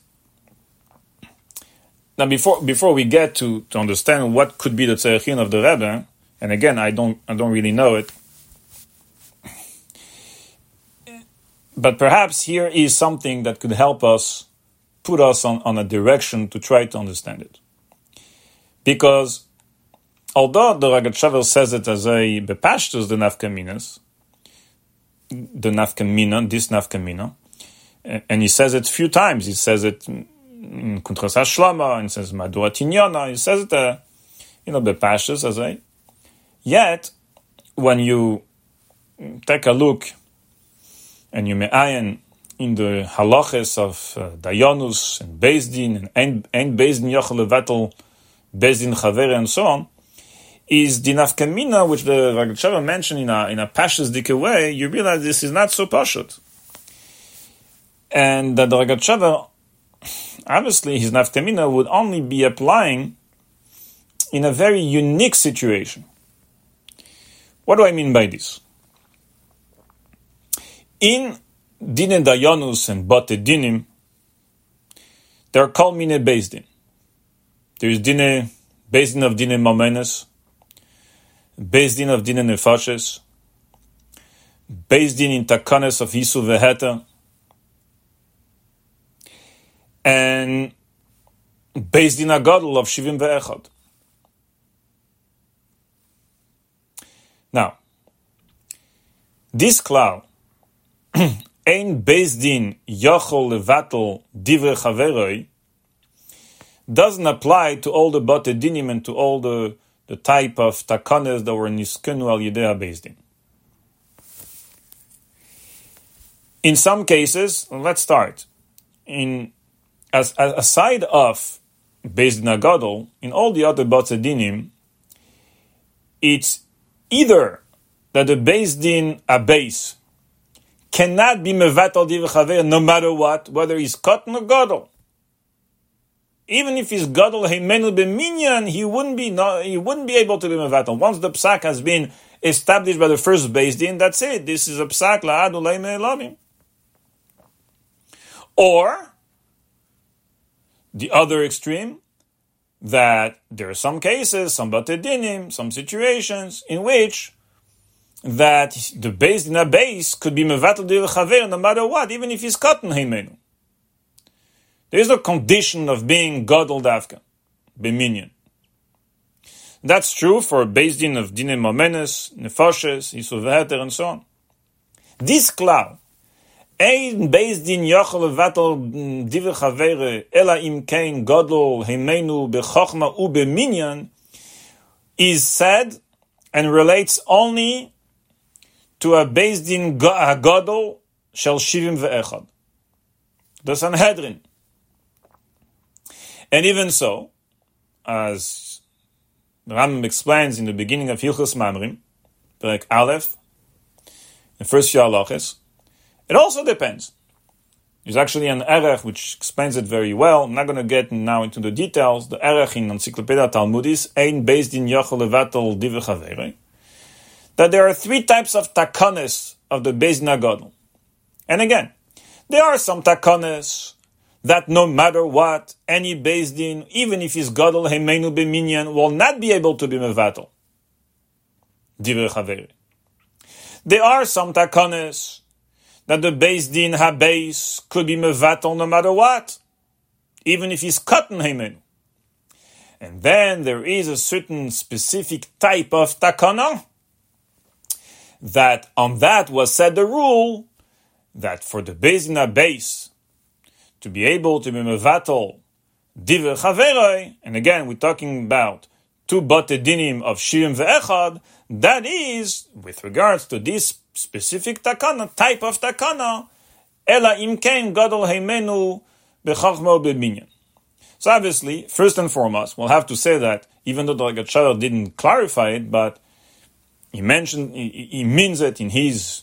now before before we get to, to understand what could be the tzarech of the Rebbe, and again I don't I don't really know it, but perhaps here is something that could help us put us on, on a direction to try to understand it. Because although the Rogatchover says it as a bepashtus, the nafkaminas, the nafkamina, this nafkamina, and he says it a few times. He says it in Kuntras Shlama, and says Madura Tinyana, he says it, uh, you know, bepashtus as a. Yet, when you take a look and you may in the halachas of uh, Dayanus and Bezdin and and Bezdin Yochel Vetel, Bezdin Chaver and so on, is the which the Rogatchover mentioned in a in a pashas dike way. You realize this is not so pashut, and that the Rogatchover, obviously, his nafkamina would only be applying in a very unique situation. What do I mean by this? In Dine Dayanus and Bate Dinim, they are called Mine Bezdin. There is Dine, Bezdin of Dine Momenes, Bezdin of Dine Nefashes, Bezdin in Takanes of Hisu Veheta, and Bezdin Agadol of Shivim Ve'echad. Now, this cloud <clears throat> ein Bezdin Yochol Levatel Divre Chaveroi doesn't apply to all the Batedinim and to all the, the type of takanes that were niskenu al Yidea Bezdin. In In some cases, let's start. In as, as aside of Bezdin Agadol, in all the other Batedinim, it's either that the Bezdin Abbas cannot be mevatel div no matter what, whether he's cotton or gadol. Even if he's gadol heimenu b'minyan, he wouldn't be not, he wouldn't be able to be mevatel. Once the psak has been established by the first base din, that's it. This is a psak la'adu le'me'elavim. Or the other extreme, that there are some cases, some batedinim, some situations in which that the base in a base could be mevatel chaver no matter what, even if he's cotton heimenu. There is no condition of being gadol dafka, b'minyan. That's true for base din of dine momenes, nefoshes, yisuv and so on. This cloud, ein base din yochel levatel dir chaver ela im kein gadol heimenu bechachma u b'minyan, is said and relates only to a based in Hagadol shall shivim ve'echad. The Sanhedrin. And even so, as Rambam explains in the beginning of Hilchos Mamrim, like Aleph, the first Yalachis, it also depends. There's actually an erech which explains it very well. I'm not going to get now into the details. The erech in Encyclopedia Talmudis, ein based in Yochel Levatel Divrei that there are three types of takanes of the Beis Nagadol. And again, there are some takanes that no matter what, any Din, even if he's Gadol Heimenu B'minyan, will not be able to be Mevatel. There are some takanes that the Din HaBeis could be Mevatel no matter what, even if he's Katan Heimenu. And then there is a certain specific type of takana that on that was said the rule that for the Bezina base to be able to be mevatel diver chaveroi, and again we're talking about two batedinim of shirim ve'echad, that is, with regards to this specific takana, type of takana, ela imken gadol heimenu bechachma beminyan. So obviously, first and foremost, we'll have to say that even though the Rogatchover didn't clarify it, but he mentioned, he, he means it in his,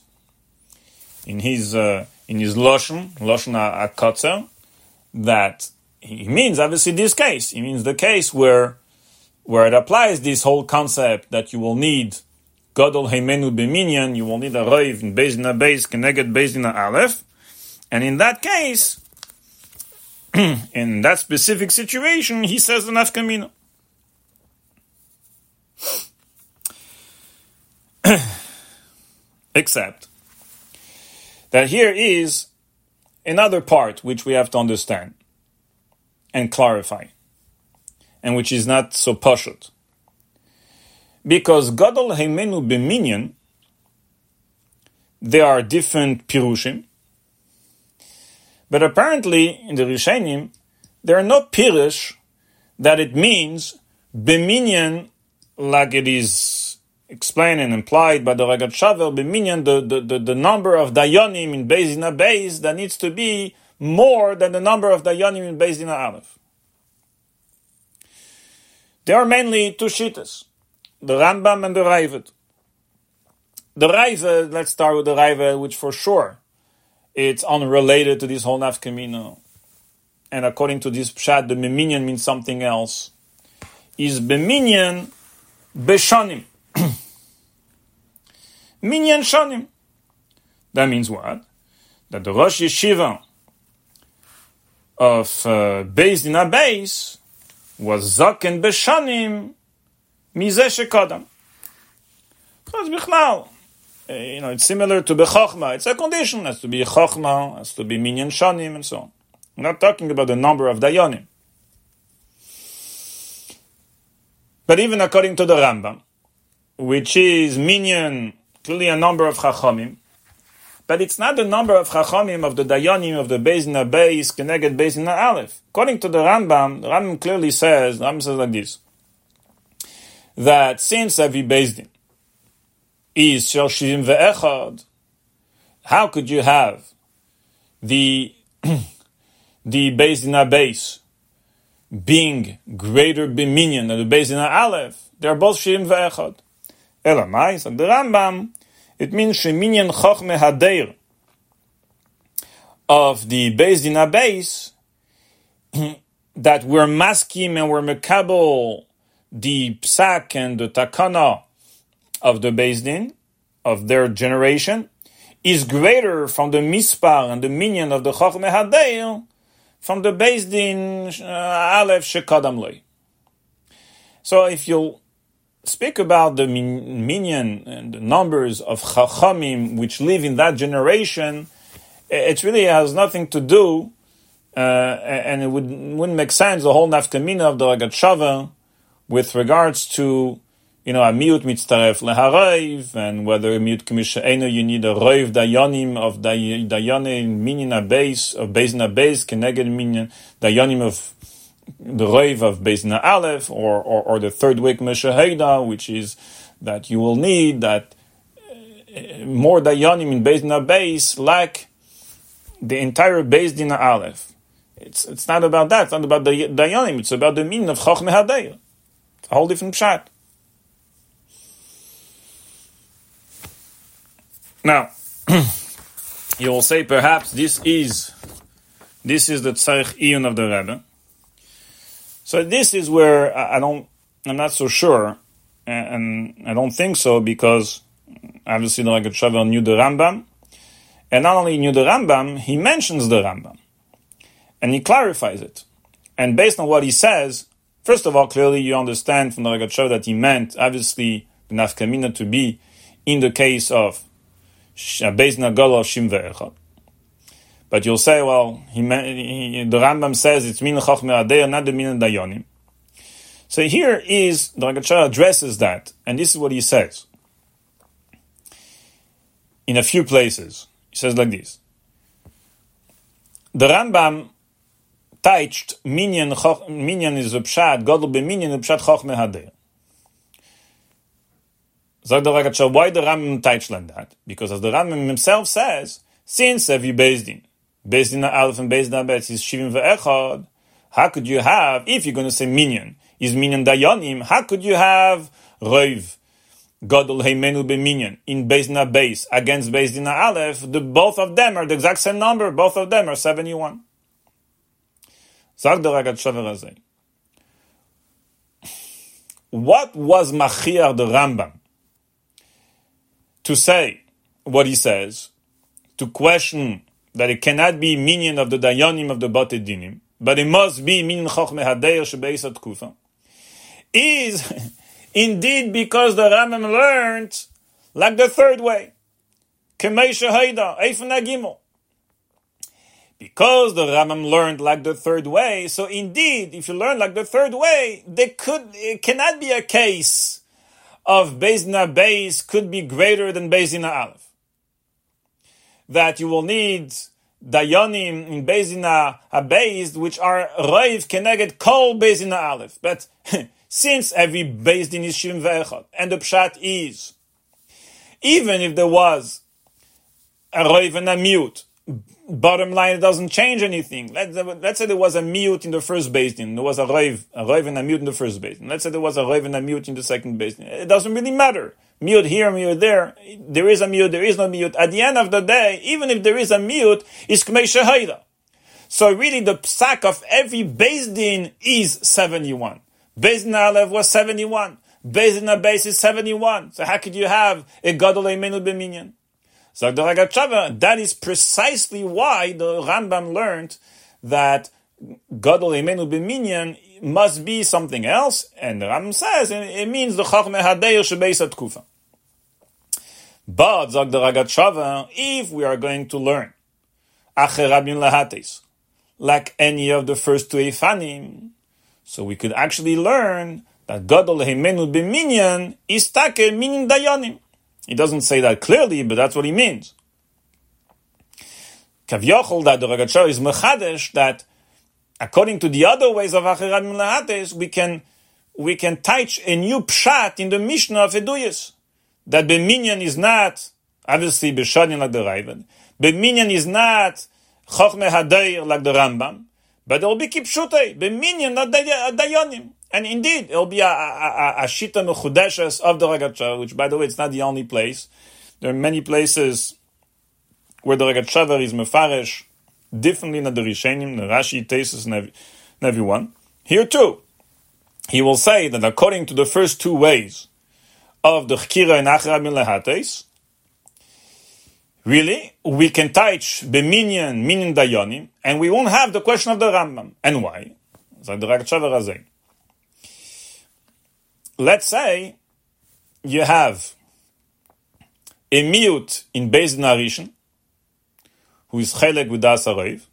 in his, uh, in his loshon akotzer, that he means obviously this case. He means the case where, where it applies this whole concept that you will need Gadol Heimenu B'minyan, you will need a Reiv in Bezina Beis, Keneged Bezina Aleph. And in that case, <clears throat> in that specific situation, he says the Nafkamina. <clears throat> Except that here is another part which we have to understand and clarify, and which is not so pashut. Because Gadol Heimenu B'minyan, there are different pirushim, but apparently in the Rishonim, there are no pirush that it means B'minyan like it is explained and implied by the Rogatchover, B'minyan, the, the, the, the number of Dayanim in Bezina Beis that needs to be more than the number of Dayanim in Bezina Aleph. There are mainly two shittas the Rambam and the Raavad. The Raiva, let's start with the Raiva, which for sure it's unrelated to this whole nafkamino. And according to this pshat, the Meminian means something else. Is Beminian Beshanim. <clears throat> Minyan Shanim. That means what? That the Rosh Yeshiva of uh, Beis Din Beis was Zaken Beshanim Mizeh Shekodam. Because Bichnal, you know, it's similar to Bechachma. It's a condition. It has to be Chachma, has to be Minyan Shanim, and so on. I'm not talking about the number of Dayanim. But even according to the Rambam, which is Minyan, clearly a number of Chachamim, but it's not the number of Chachamim of the Dayanim of the Bezina Beis, Keneged Bezina Aleph. According to the Rambam, the Rambam clearly says, the Rambam says like this, that since Avi Bezdin is Shel Shivim Ve'echad, how could you have the <clears throat> the Bezdin base being greater b'minyan than the Bezdin Aleph? They are both Shivim Ve'echad. Elamai, so the Rambam, it means Sheminyan Chochme Hadeir of the Bezdin base <clears throat> that we're masking and we're mekabel the psak and the takana of the Bezdin, of their generation, is greater from the mispar and the minyan of the Chachme Hadeil from the Bezdin uh, Aleph Shekadam. So if you'll speak about the minyan and the numbers of Chachamim which live in that generation, it really has nothing to do, uh, and it would, wouldn't make sense, the whole nafkamina of the Rogatchover, with regards to you know, a miut mitzaref leharayv, and whether a miut eno you need a roiv dayanim of dayanim minin base, of base na base, keneged minin, dayanim of the roiv of base na aleph, or, or, or the third week meshaheda, which is that you will need that uh, more dayanim in na base, like the entire base dina aleph. It's, it's not about that, it's not about the dayanim, it's about the meaning of chochmeh It's a whole different pshat. Now, <clears throat> you will say perhaps this is this is the tzarich iyun of the Rebbe. So this is where I don't, I'm not so sure, and I don't think so because obviously the Rogatchover knew the Rambam, and not only knew the Rambam, he mentions the Rambam, and he clarifies it, and based on what he says, First of all, clearly you understand from the Rogatchover that he meant, obviously, the nafkamina to be in the case of uh, Beis Nagala of Shim Ve'echad. But you'll say, well, he, he, the Rambam says it's min chachme adeir, not the min dayonim. So here is, the Rogatchover addresses that, and this is what he says. In a few places, he says like this. The Rambam touched minyan minyan is a pshat gadol be minyan pshat chochme hader. Sagt der Rogatchover, why the Rambam touched like that? Because as the Rambam himself says, since every Bezdin, Bezdin Aleph and Bezdin Abetz is Shivim ve'echad, How could you have, if you're going to say minyan, is minyan dayanim, how could you have roiv, gadol heimenu minyan in Beis Din base against Beis Din Aleph? The, both of them are the exact same number, both of them are 71. Sag der Rogatchover What was Machiar the Rambam to say what he says, to question that it cannot be minion of the Dayanim of the Bate Dinim, but it must be minion Chochme Hadeir Shebeisat Kufa, is <laughs> indeed because the Rambam learned like the third way. Kemei Haida, Eifen Agimel. Because the Rambam learned like the third way, so indeed, if you learn like the third way, there could, it cannot be a case of Bezna base could be greater than Bezina Aleph. That you will need Dayanim in Bezina Abayz, which are Raiv Keneged Kol Bezina Aleph. But <laughs> since every Bezdin is Shim Ve'echad, and the Pshat is, even if there was a Raiv and a mute, bottom line, it doesn't change anything. Let's, let's say there was a mute in the first Din. There was a Raiv, a Raiv and a mute in the first Din. Let's say there was a Raiv and a mute in the second Din. It doesn't really matter. Mute here, mute there. There is a mute, there is no mute. At the end of the day, even if there is a mute, it's Kmei Shahida. So really the sack of every base Din is 71. Din Aleph was 71. Din base is 71. So how could you have a Gadol Eimenu B'minyan? That is precisely why the Rambam learned that Gadol Emenu B'minyan must be something else, and the Rambam says it means the Chachme Hadeir Shebeis Kufa. But, Zog the if we are going to learn Acher Rabin Lahates, like any of the first two Eifanim, so we could actually learn that Gadol Hemenu B'minyan is Take meaning Dayanim. He doesn't say that clearly, but that's what he means. Kavyochel that the Ragachow is mechadesh that according to the other ways of Achirad Milahates, we can we can teach a new pshat in the Mishnah of Eduyas. That Beminyan is not obviously Beshanin like the Raven. Beminyan is not Chochme Hadayir like the Rambam, but there will be Kipshutei, Beminyan not uh, Dayanim. And indeed, it'll be a, a, a, Shita Mechudeshes of the Ragacha, which by the way, it's not the only place. There are many places where the Rogatchover is Mefarish, differently than the Rishenim, the Rashi, Tesis, and everyone. Here too, he will say that according to the first two ways of the Chkira and Achra Lehates, really, we can touch Beminyan, Minyan Dayanim, and we won't have the question of the Rambam. And why? Like the Rogatchover let's say you have a mute in Beis Narishan, who is Chelek with Asarev,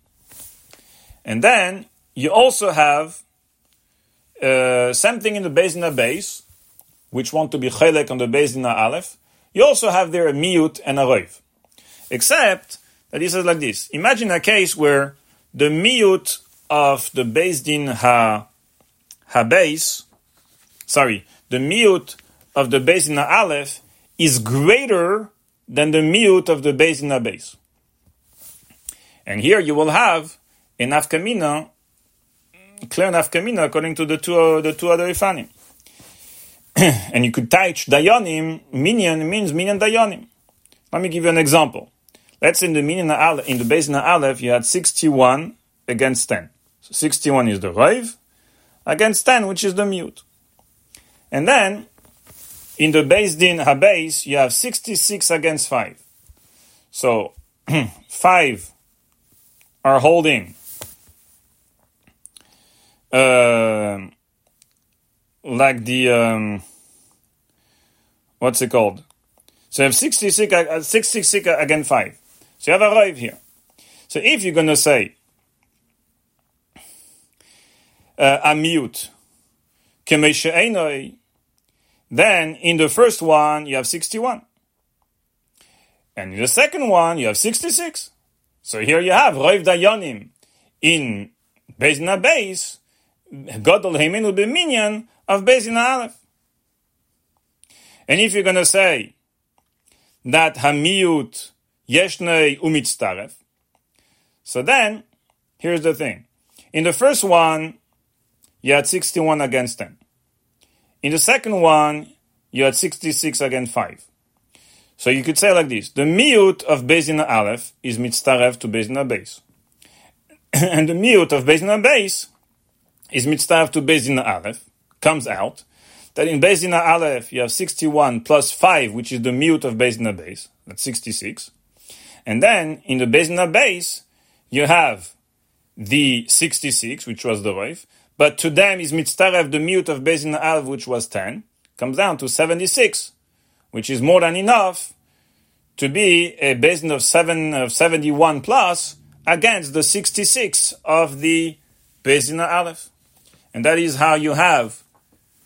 and then you also have uh, something in the Beis base, which want to be Chelek on the Beis Aleph. You also have there a mute and a Rev. Except that he says like this. Imagine a case where the mute of the Beis Din Ha, ha base sorry, the miut of the base in the aleph is greater than the miut of the base in the base. And here you will have a nafkamina, clear nafkamina according to the two, the two other ifanim. <clears throat> and you could touch dayanim, minyan means minyan dayanim. Let me give you an example. Let's say in the minyan in the base in the aleph, you had 61 against 10. So 61 is the raiv against 10, which is the mute. And then, in the base din habase, you have 66 against 5. So, <clears throat> 5 are holding uh, like the, um, what's it called? So you have 66, uh, 66 against 5. So you have a rive here. So if you're going to say uh, a mute, then in the first one, you have 61. And in the second one, you have 66. So here you have Roiv Dayanim in Bezina base, Godel be minion of Bezina Aleph. And if you're going to say that Hamiut Yeshnei Umitztaref, so then, here's the thing. In the first one, you had 61 against 10. In the second one, you had 66 again 5. So you could say like this, the miut of Bezina Aleph is mitztarev to Bezina base. <clears throat> and the miut of Bezina base is mitztarev to Bezina Aleph, comes out, that in Bezina Aleph you have 61 plus 5, which is the miut of Bezina base, that's 66. And then in the Bezina base, you have the 66, which was the Reif, but to them is mitztarev the mute of Bezina Aleph, which was 10, comes down to 76 which is more than enough to be a basin of seven of 71 plus against the 66 of the of Aleph. And that is how you have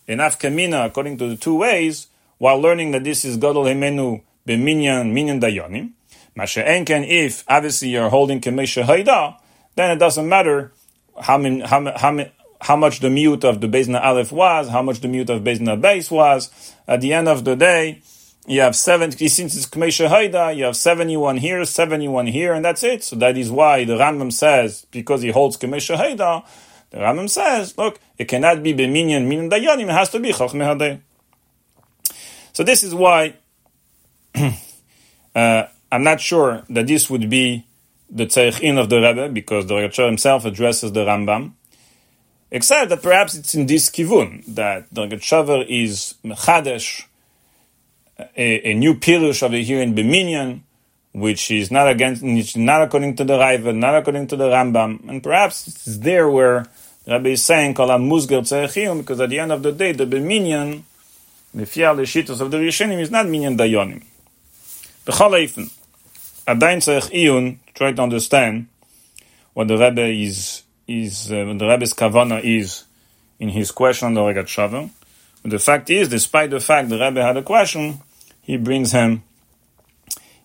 enough kamina according to the two ways, while learning that this is Gadol Hemenu b'minyan minyan dayonim. Masha'enken, if obviously you're holding Kamesha Haida, then it doesn't matter how, many, how, how, how much the mute of the Bezna Aleph was, how much the mute of Bezna Base was. At the end of the day, you have 70, since it's Kmesha Haida, you have 71 here, 71 here, and that's it. So that is why the Rambam says, because he holds Kmesha Haida, the Rambam says, look, it cannot be Beminyan, Minyan Dayanim, it has to be Chachme. So this is why <clears throat> uh, I'm not sure that this would be the Tzarech of the Rebbe, because the Rebbe himself addresses the Rambam, except that perhaps it's in this kivun, that the Rebbe is Mechadesh, a, a new pirush the here in Beminyan, which is not against, not according to the Raiva, not according to the Rambam, and perhaps it's there where Rabbi is saying kol musger tzerechiyum, because at the end of the day, the Beminyan, the fial of the Rishonim is not minyan dayonim. B'chol eifen, adayin tzerech iyun, try to understand what the Rebbe is, is uh, the Rebbe's kavana is in his question on the Rogatchover. The fact is, despite the fact the Rebbe had a question, he brings him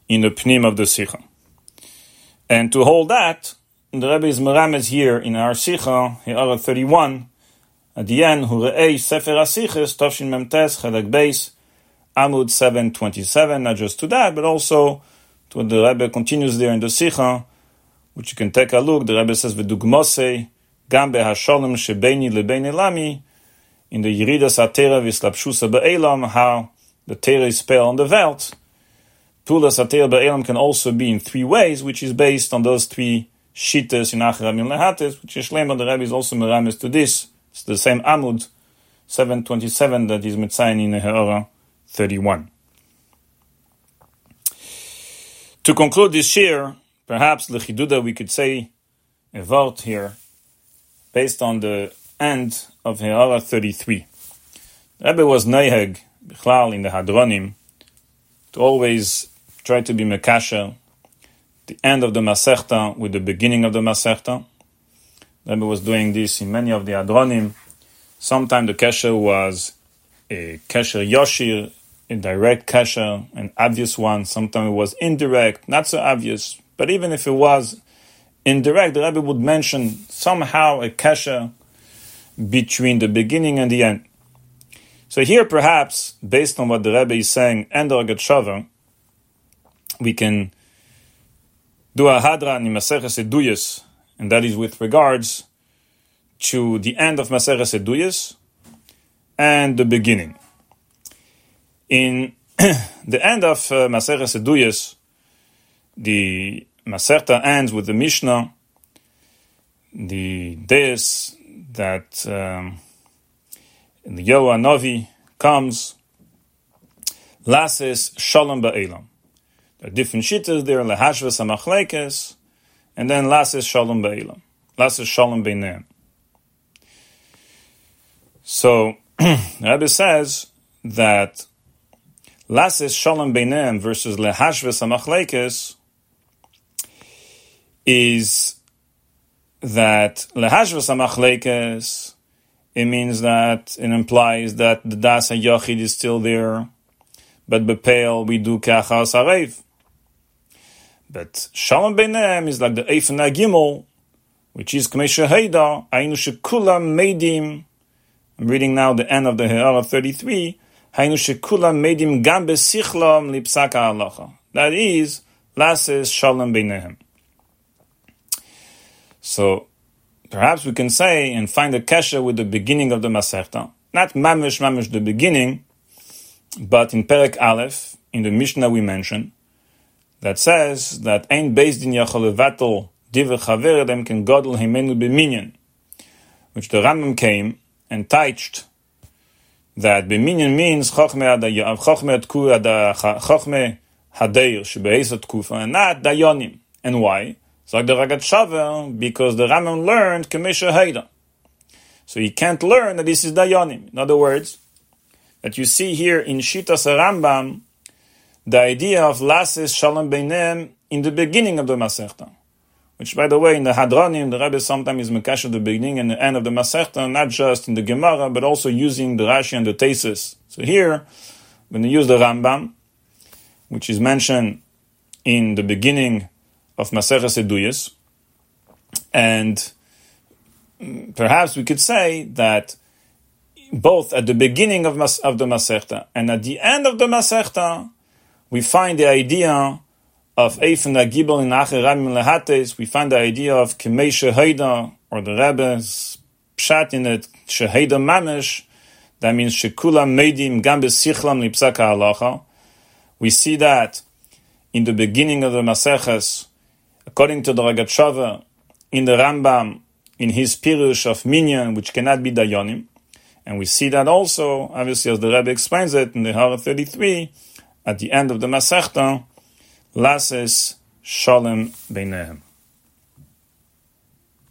in the pnim of the Sikha. And to hold that, the Rebbe is here in our Sikha, Ha'ara 31, at the end, Hure'ei Sefer HaSiches, Tovshin Memtes, Chelek Beis, Amud 727, not just to that, but also to what the Rebbe continues there in the Sikha, which you can take a look. The Rebbe says, V'dugmosei, Gam be'hasholem shebeini lebeini lami, in the Yeridas Atera Vislapshusa Be'elam, how the Tera is spelled on the Welt. Pulas Atera Be'elam can also be in three ways, which is based on those three Shitas in Acharam Lehatis, which is Shlema, the Rebbe is also Meramis to this. It's the same Amud 727 that is Mitzayin in Ha'ara 31. To conclude this year, perhaps Lechiduda we could say a vote here based on the end of Ha'ara 33. Rebbe was Neheg, Bichlal, in the Hadronim, to always try to be Mekasha, the end of the Masechta with the beginning of the Masechta. Rebbe was doing this in many of the Hadronim. Sometimes the Kesher was a Kesher Yoshir, a direct Kesher, an obvious one. Sometimes it was indirect, not so obvious. But even if it was indirect, the Rebbe would mention somehow a Kesher between the beginning and the end. So here, perhaps, based on what the Rebbe is saying and the Rogat we can do a hadran in Maseches Eduyas, and that is with regards to the end of Maseches Eduyas and the beginning. In <clears throat> the end of uh, Maseches Eduyas, the Masechta ends with the Mishnah, the Deus that um, the Yoa Novi comes, Lasis Shalom Ba'elam. There are different shittas there, Lehashvas HaMachlekes, and then Lasis Shalom Ba'elam. Lasis Shalom Beineim. So, <clears throat> Rebbe says that Lasis Shalom Beineim versus Lehashvas HaMachlekes is that lehashvas amachlekes, it means that it implies that the das yochid is still there, but bepeil we do kachas arev. But shalom beinem is like the eifen gimel, which is k'mesha heida ainu shekulam medim. I'm reading now the end of the Ha'ara 33. Hainu shekulam medim gam besichlam lipsaka halacha. That is, lases shalom beinehem. So perhaps we can say and find a kesha with the beginning of the Masechta. Not mamish mamish the beginning, but in Perek Aleph, in the Mishnah we mentioned, that says that ein based in yachol levatel diver chaver them can godel himenu b'minyan, which the Rambam came and touched that b'minyan means chochme chochme chochme hadeir shebeis kufa and not dayonim. And why? Sagt the Rogatchover, because the Rambam learned Kamesha Haida. So he can't learn that this is Dayanim. In other words, that you see here in Shitas Rambam, the idea of Lasis Shalom Beinem in the beginning of the Masechta. Which, by the way, in the Hadronim, the Rebbe sometimes is Mekash at the beginning and the end of the Masechta, not just in the Gemara, but also using the Rashi and the Tesis. So here, when you use the Rambam, which is mentioned in the beginning of Maseches Eduyas, and perhaps we could say that both at the beginning of, Mas- of the Masechta and at the end of the Masechta, we find the idea of Eifen Agibel in Acher Rabim Lehates, we find the idea of Kemei Sheheda, or the Rebbe's Pshat in it, Sheheda Mamish, that means Shekula Meidim Gam Sichlam Lipsaka Halacha. We see that in the beginning of the Maseches, according to the Rogatchover, in the Rambam, in his Pirush of Minyan, which cannot be Dayonim. And we see that also, obviously, as the Rebbe explains it in the Hara 33, at the end of the Masechta, Lases Shalom Beinehem.